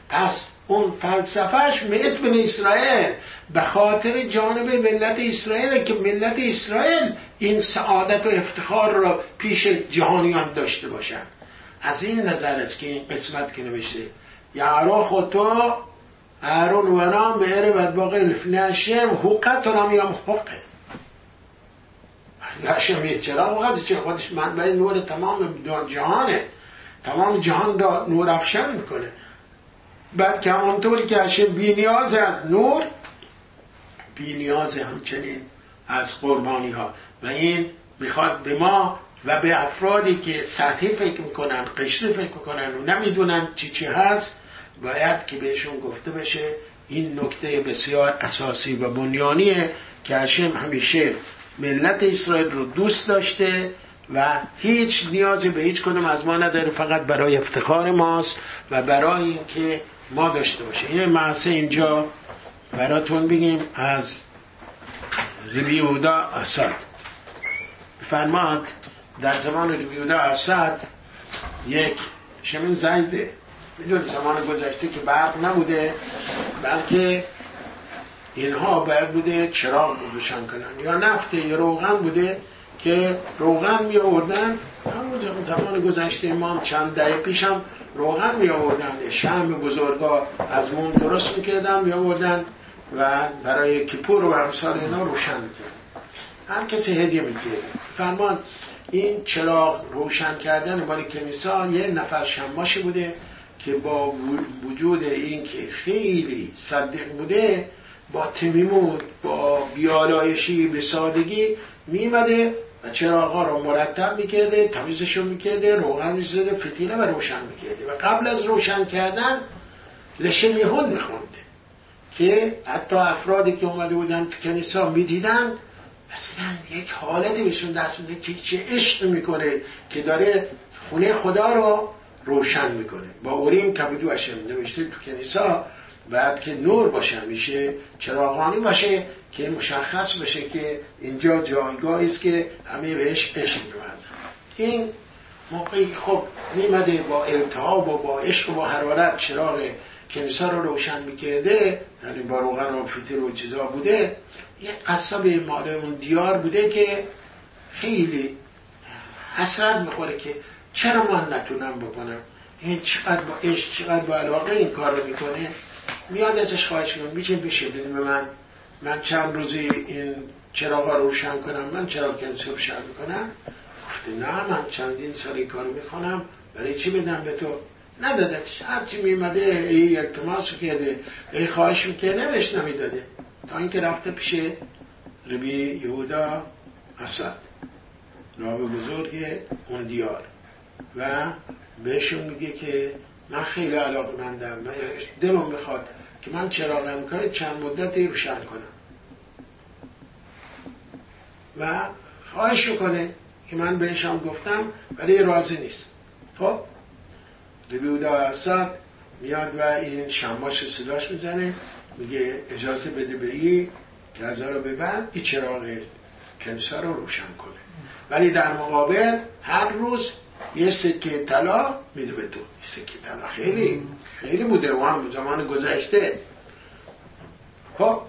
پس اون فلسفهش میت بن اسرائیل. به خاطر جانب ملت اسرائیل که ملت اسرائیل این سعادت و افتخار را پیش جهانیان داشته باشند از این نظر است که این قسمت که نوشته. یعرا خطا ارون و نام به اره و باقی نشم حقت نام یام حقه یه چرا حقت؟ چه خودش منبع نور تمام جهانه. تمام جهان را نور افشن می‌کنه. بعد که همانطوری که هشم بی نیاز از نور بی نیاز همچنین از قربانی ها. و این می‌خواد به ما و به افرادی که سطحی فکر می‌کنن قشری فکر می‌کنن و نمی‌دونن چی چی هست باید که بهشون گفته بشه این نکته بسیار اساسی و بنیانیه که هشم همیشه ملت اسرائیل رو دوست داشته و هیچ نیازی به هیچ کدوم از ما نداره فقط برای افتخار ماست و برای اینکه ما داشته باشه. یه معصه اینجا براتون بگیم از زبیودا اسد. فرماد در زمان ربیودا اسد یک شمین زیده می‌دونی زمان گذشته که برق نبوده بلکه اینها باید بوده چراغ روشن کنن. یا نفت یا روغن بوده که روغن می آوردن همون زمان گذشته ما چند دهه پیشم روغن می آوردن شم بزرگا از مون درست می‌کردن می آوردن و برای کپور و امثال اینا روشن می‌کردن. هر کسی هدیه می‌کرد فرمان این چراغ روشن کردن مال کنیسا یه نفر شماشی بوده که با وجود اینکه خیلی صدق بوده با تمیمون با بیالایشی به سادگی میمده و چراغا رو مرتب می‌کرده تمیزشون می‌کرده روغن می‌زده فتیله و روشن می‌کرده. و قبل از روشن کردن لشه میهون میخونده که حتی افرادی که اومده بودن تو کنیسا می‌دیدن اصلا یک حالتی بهشون دست میده که چه عشق می‌کنه که داره خونه خدا رو روشن می‌کنه. با اوریم کبدو هشم نوشته تو کنیسا بعد که نور باشه میشه چراغانی باشه که مشخص بشه که اینجا جایگاهی است که همه بهش عشق میورد این موقعی خب میمده با التهاب و با عشق و با حرارت چراغ کنیسا رو روشن می‌کرده یعنی با روغن و فیتر و چیزا بوده یه قصاب مال اون دیار بوده که خیلی حسرت می‌خوره که چرا من نتونم بکنم؟ این چقدر با عشق چقدر با علاقه این کار رو می‌کنه؟ میاد ازش خواهش کنم میشه بشه به من. من چند روزی این چراغ رو روشن کنم؟ من چرا کنسل روشن می‌کنم. گفته نه من چندین سال این کارو می‌کنم برای چی بدم به تو؟ ندادتش هرچی میمده ای التماس کرده. ای خواهش می‌کرده بهش نمی‌داده. تا اینکه رفته پیش ربی یهودا اسد. راب بزرگ اون دیار. و بهشون میگه که من خیلی علاقه مندم دلم می‌خواد که من چراغ امکان چند مدتی روشن کنم. و خواهش کنه که من بهش هم گفتم ولی راضی نیست. خب؟ ربیودا اسد میاد و این شماش صداش می‌زنه میگه اجازه بده به ای که از رو ببند این چراغ کنیسه رو روشن کنه. ولی در مقابل هر روز یه سکه طلا میده به تو. سکه طلا خیلی خیلی بوده و هم زمان گذشته. خب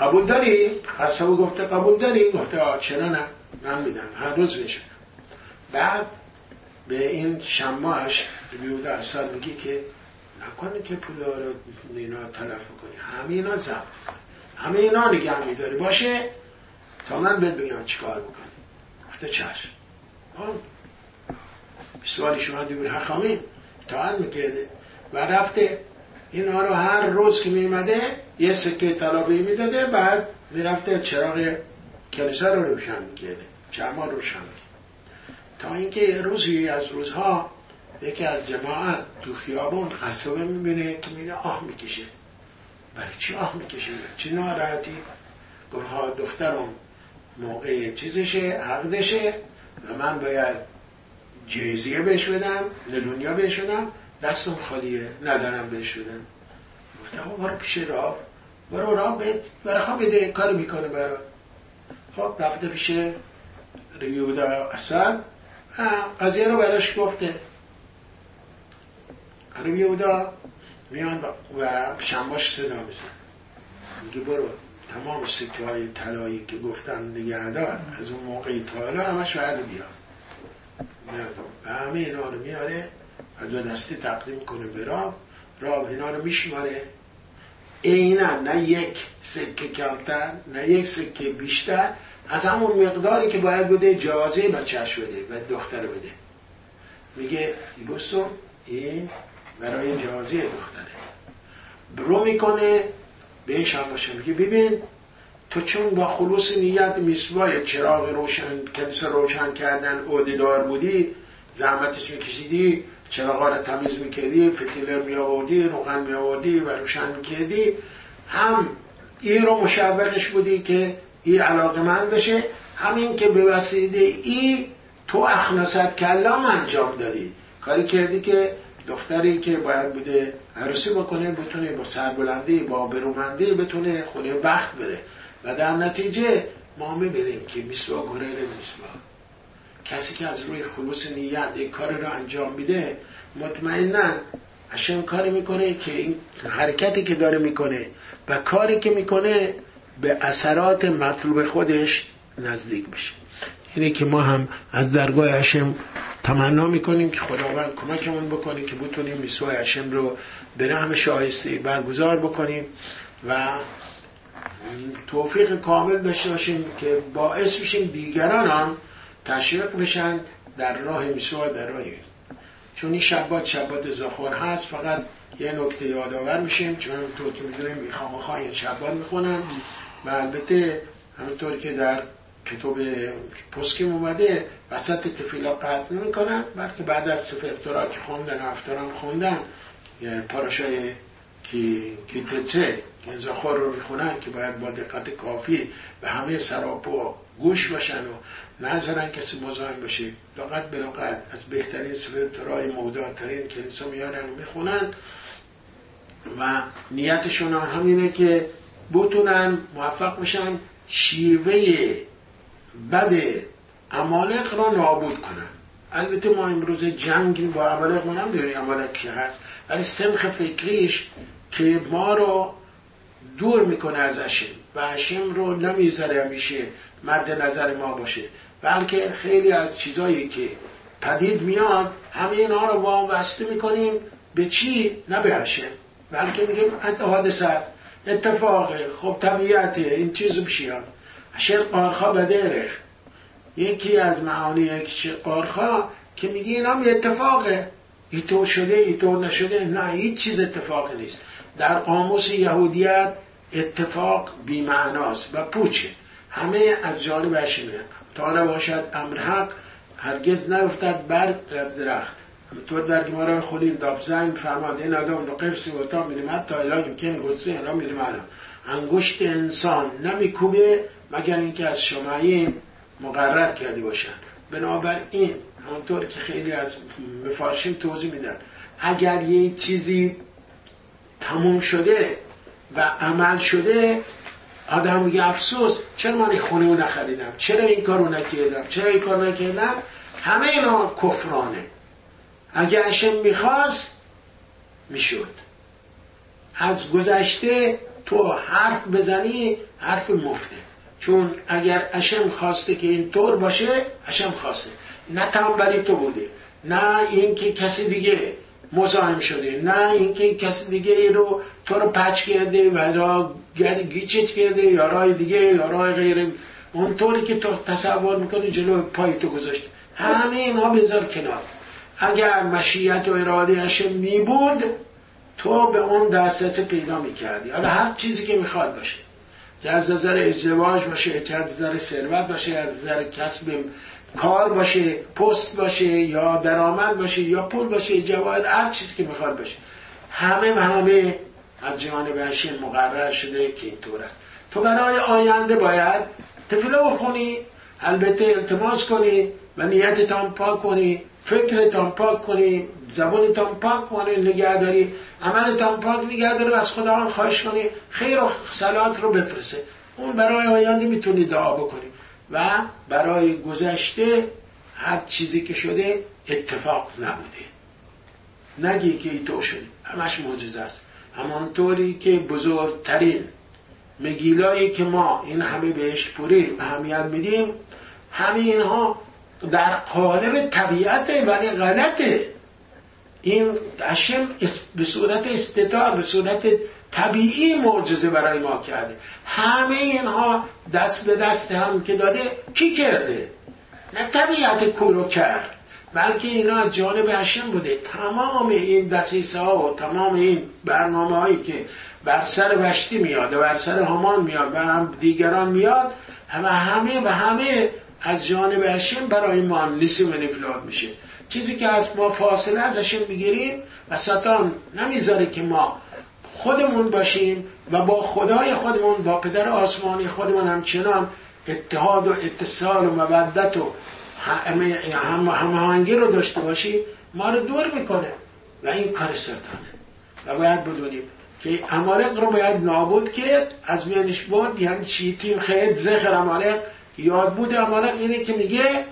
قبول داری؟ قصبه گفته قبول داری؟ گفته آه چرا نه؟ من میدم. هر روز میشه. بعد به این شماش بیوده اصلا میگه که نکنه که پولا رو اینا تلف کنی. همه اینا زم همه اینا نگه میداری. باشه؟ تا من بهت بگم چیکار بکنی گفته چشم. سوالی شما دیگر حقامی؟ تا می‌کرده. و رفته. اینا رو هر روز که میمده یه سکه طلابی می‌داده بعد می‌رفته چراغ کلیسا رو روشن می‌کرده چما روشن تا اینکه روزی از روزها یکی از جماعت تو خیابون قصبه می‌بینه که میره آه می‌کشه. برای چی آه می‌کشه؟ چی ناراحتی؟ گفت ها دخترم موقع چیزشه عقدشه و من باید جیزیه بهش بدم لدونیا بهش بدم. دستم خالیه ندارم بهش بدم. گفتم برو پیش راه. برو راه بهت برای بده کار می‌کنه برای خب رفته پیش ریودا اصلا قضیه رو براش گفته. ریودا میان و شنباش صدا میزن میگه برو. تمام سکه های طلایی که گفتن نگهدار از اون موقعی تا حالا همش باید بیار و همه اینا رو میاره. و دو دستی تقدیم کنه به راب راب اینا رو میشماره. اینا نه یک سکه کمتر نه یک سکه بیشتر. از همون مقداری که باید بده جازه بچهش بده و دختر بده. میگه بسو این برای جازه دختره. برو می‌کنه به این باشه. میگه ببین تو چون با خلوص نیت میسوای چراغ روشن کنیسه روشن کردن عهدهدار بودی زحمتش میکشیدی چراغا رو تمیز می‌کردی؟ فتیلر میآوردی روغن میآوردی و روشن می‌کردی. هم این رو مشوقش بودی که این علاقه من بشه همین که به وسیله ای تو اخناست کلام انجام دادی. کاری کردی که دختری که باید بوده عروسی بکنه بتونه با سربلندی با برومندی بتونه خونه وقت بره. و در نتیجه ما می‌بینیم که میسوا گرل میسوا کسی که از روی خلوص نیت این کار رو انجام میده مطمئنا اشن کاری می‌کنه که این حرکتی که داره می‌کنه و کاری که می‌کنه به اثرات مطلوب خودش نزدیک بشه اینه که ما هم از درگاه هشم تمنا می‌کنیم که خداوند کمکمون بکنه که بتونیم میسوع هشم رو به رحم شایسته برگزار بکنیم و توفیق کامل داشته باشیم که باعث بشیم دیگران هم تشویق بشن در راه میسوع در راه چون این شبات شبات زخور هست فقط یه نکته یادآور میشیم چون تو که می‌دونیم می‌خوام این شبات می‌خونن. و البته همونطور که در کتاب پسکیم اومده وسط تفیلا قطع نمی‌کنن بلکه بعد از سفر که خوندن و افتران خوندن پاراشای کی کیتچه که زخور رو می‌خونن که باید با دقت کافی به همه سراپا گوش باشن و نذارن کسی مزاحم باشه. لغت به از بهترین سفرترهای موداترین کلیسا میارن و می‌خونن و نیتشون همینه که بتونن موفق بشن شیوه بد امالق را نابود کنن. البته ما امروز جنگ با امالق ما هم امالق که هست. ولی سمخ فکریش که ما رو دور می‌کنه از اشم و اشم رو نمی‌ذاره همیشه مد نظر ما باشه بلکه خیلی از چیزایی که پدید میاد همه اینا رو وسته می‌کنیم به چی؟ نه به اشم بلکه میگیم حادثت اتفاقه خب طبیعته این چیز بشیاد اشر قارخا بدرخ یکی از معانی یک قارخا که میگه اینا هم اتفاقه. اینطور شده اینطور نشده نه هیچ چیز اتفاقی نیست. در قاموس یهودیت اتفاق بیمعناست و پوچه. همه از جانب هشیمه. تا نباشد امر حق هرگز نیفتد بر درخت. تو در گمارای خودی داب زنگ فرماد این آدم دو قفص و تا میریم حتی علاج کن گذری اینا میریم انگشت انسان نمیکوبه مگر اینکه از شمایین مقرر کرده باشن. بنابراین همونطور که خیلی از مفارشین توضیح میدن. اگر یه چیزی تموم شده و عمل شده آدم میگه افسوس چرا من این خونه رو نخریدم؟ چرا این کارو نکردم؟ چرا این کار نکردم؟ همه اینا کفرانه. اگه اشم می‌خواست می‌شد. از گذشته تو حرف بزنی حرف مفته. چون اگر اشم خواسته که این طور باشه اشم خواسته. نه تنبلی تو بوده نه اینکه کسی دیگه مزاحم شده نه اینکه کسی دیگه ای رو تو رو پچ کرده و را گیچت کرده یا رای دیگه یا رای غیر. اونطوری که تو تصور می‌کنی جلو پای تو گذاشته همه اینها بذار کنار. اگر مشیت و اراده اشم می بود تو به اون دستت پیدا می‌کردی. حالا هر چیزی که می‌خواد باشه. از نظر ازدواج باشه از نظر ثروت باشه از نظر کسب کار باشه پست باشه یا درآمد باشه یا پول باشه جواهر هر چیزی که می‌خواد باشه. همه همه از جانب هشیم مقرر شده که اینطور است. تو برای آینده باید تفیله بخونی البته التماس کنی و نیتتان پاک کنی فکرتان پاک کنی زبانتان پاک کنی نگه داری عملتان پاک نگه داری و از خدا هم خواهش کنی خیر و صلات رو بفرسه اون برای آینده می‌تونی دعا بکنی. و برای گذشته هر چیزی که شده اتفاق نبوده. نگی که تو شده همش معجزه است. همانطوری که بزرگترین مگیلایی که ما این همه بهش پوری اهمیت میدیم همه اینها در قالب طبیعت ولی غلطه. این اشم به صورت استدار به صورت طبیعی معجزه برای ما کرده. همه اینها دست به دست هم که داده کی کرده؟ نه طبیعت کورو کرد بلکه اینا از جانب هشم بوده. تمام این دسیسه ها و تمام این برنامه هایی که بر سر وشتی میاد و بر سر همان میاد و هم دیگران میاد همه همه و همه از جانب هشم برای ما لیسی منفلات میشه. چیزی که از ما فاصله ازشون می‌گیریم و ستان نمی‌ذاره که ما خودمون باشیم و با خدای خودمون با پدر آسمانی خودمون همچنان اتحاد و اتصال و مودت و هماهنگی رو داشته باشیم ما رو دور می‌کنه و این کار سرطانه و باید بدونیم که امالق رو باید نابود کرد از میانش بود یعنی چیتیم خیلی زخر امالق. یاد بود امالق اینه که میگه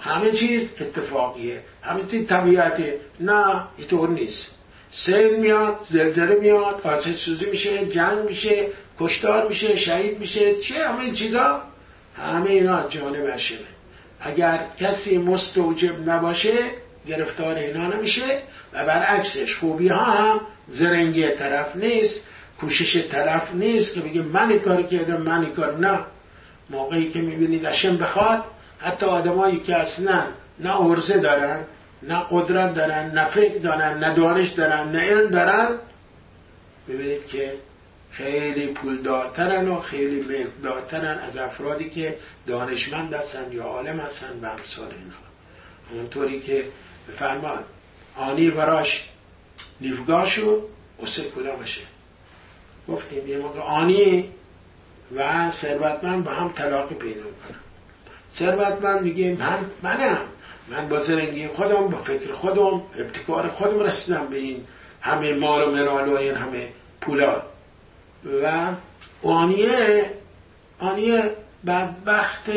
همه چیز اتفاقیه همه چیز طبیعته. نه اینطور نیست. سیل میاد زلزله میاد آتش سوزی میشه جنگ میشه کشتار میشه شهید میشه چه همه این چیزا؟ همه اینا جانب هشمه اگر کسی مستوجب نباشه گرفتار اینا نمیشه و برعکسش خوبی ها هم زرنگی طرف نیست کوشش طرف نیست که بگه من کار کردم من کار نه. موقعی که می‌بینید اشم بخواد حتی آدمایی که اصلا نه ارزه دارن نه قدرت دارن نه فکر دارن نه دانش دارن نه علم دارن. ببینید که خیلی پولدارترن و خیلی مقدارترن از افرادی که دانشمند هستن یا عالم هستن و امثال اینها. اونطوری که بفرمان آنی براش نیفگاشو اصل کلا باشه گفتیم یه موقع آنی و ثروتمند با هم طلاق پیدا کنم ثروتمند میگه من منم. من با زرنگی خودم با فکر خودم ابتکار خودم رسیدم به این همه مال و منال و این همه پولا. و آنیه آنیه بدبخت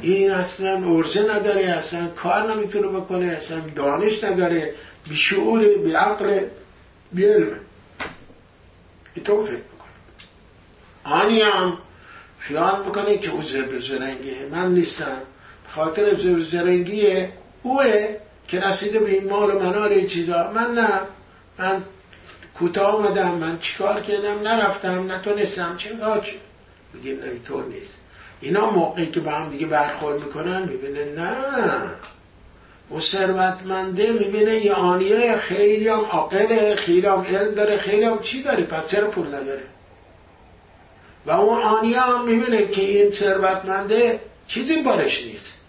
این اصلا ارزه نداره اصلا کار نمی‌تونه بکنه اصلا دانش نداره بیشعور بی عقل بی علم. تو فکر بکنه آنی هم خیال می‌کنه که او زبر زرنگه. من نیستم. خاطر زبر زرنگیه اوه که رسیده به این مال و منال این چیزا. من نه. من کوتاه آمدم من چیکار کردم؟ نرفتم. نتونستم چه چه میگه نه طور نیست. اینا موقعی که با هم دیگه برخورد می‌کنن می‌بینه نه. و ثروتمنده می‌بینه یه آنیه خیلی هم عاقله خیلی هم علم داره خیلی هم چی داره؟ پس چرا پول نداره؟ و اون آنیه هم می‌بینه که این ثروتمنده چیزی بارش نیست.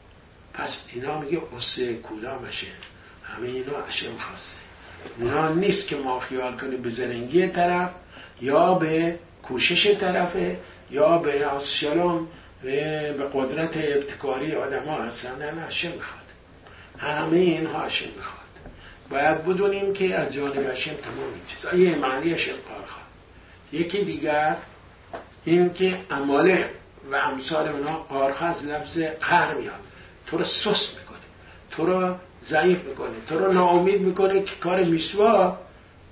پس اینا میگه قصه کدامشه؟ همه اینا اشم خواسته اینا نیست که ما خیال کنیم به زرنگی طرف یا به کوشش طرفه یا به شلوم به قدرت ابتکاری آدم ها هستن. نه هشم می‌خواد. همه اینها هشم می‌خواد. باید بدونیم که از جانب هشم تمام این چیزا. یه معنی هشم خواهد. یکی دیگر این که اماله و امثال اونا قارخ از لفظ قهر میاد. تو رو سست می‌کنه تو رو ضعیف می‌کنه تو رو ناامید می‌کنه که کار میسوا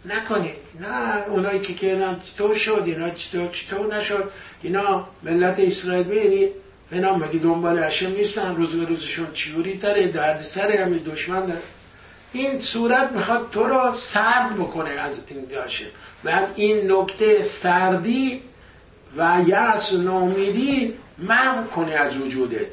نکنی. نه اونایی که که چطور شد اینا چطور, چطور نشد اینا ملت اسرائیل بینید اینا مگه دنبال هشم نیستن؟ روز به روزشون چیوری تره؟ درد سر همه دشمن داره این صورت می‌خواد تو رو سرد بکنه از این داشته و این نکته سردی و یأس و ناامیدی محو کنه از وجودت.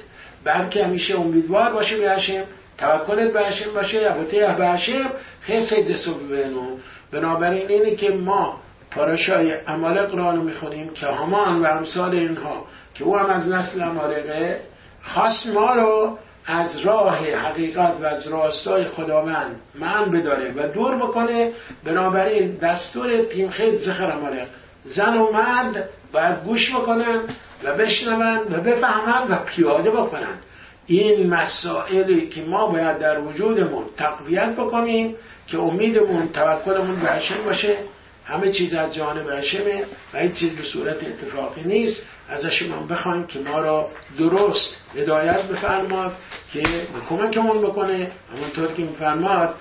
بلکه همیشه امیدوار باشه به هشم توکلت به هشم باشه البته به هشم. حسد دستو ببینو بنابراین اینه که ما پاراشای عمالق را می‌خونیم که همان و امثال اینها که او هم از نسل عمالقه خاص ما رو از راه حقیقت و از راستای خداوند من بداره و دور بکنه. بنابراین دستور تیم خیلی زخر عمالق زن و مرد باید گوش بکنن. و بشنون و بفهمن و پیاده بکنن. این مسائلی که ما باید در وجودمون تقویت بکنیم که امیدمون توکلمون به هشم باشه. همه چیز از جانب هشمه و این چیز به صورت اتفاقی نیست. ازش ما بخوایم که ما را درست هدایت بفرماد که کمکمون بکنه. همونطور که میفرماد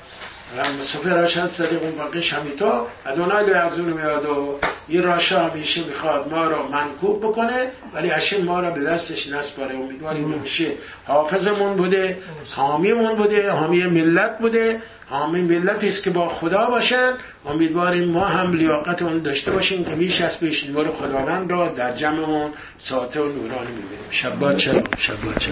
مسافر راشن صدیق اون باقی شمیتا ادونای لعزون میاد و این راشا همیشه می‌خواد ما را منکوب بکنه ولی هشم ما را به دستش نسپاره. امیدواریم همیشه حافظمون بوده حامیمون بوده حامی ملت بوده. حامی ملتی است که با خدا باشن امیدواریم ما هم لیاقت اون داشته باشیم که میش از پیش نور خداوند را در جمعمون ساعت و نورانی می‌بینیم. شبات شب شبات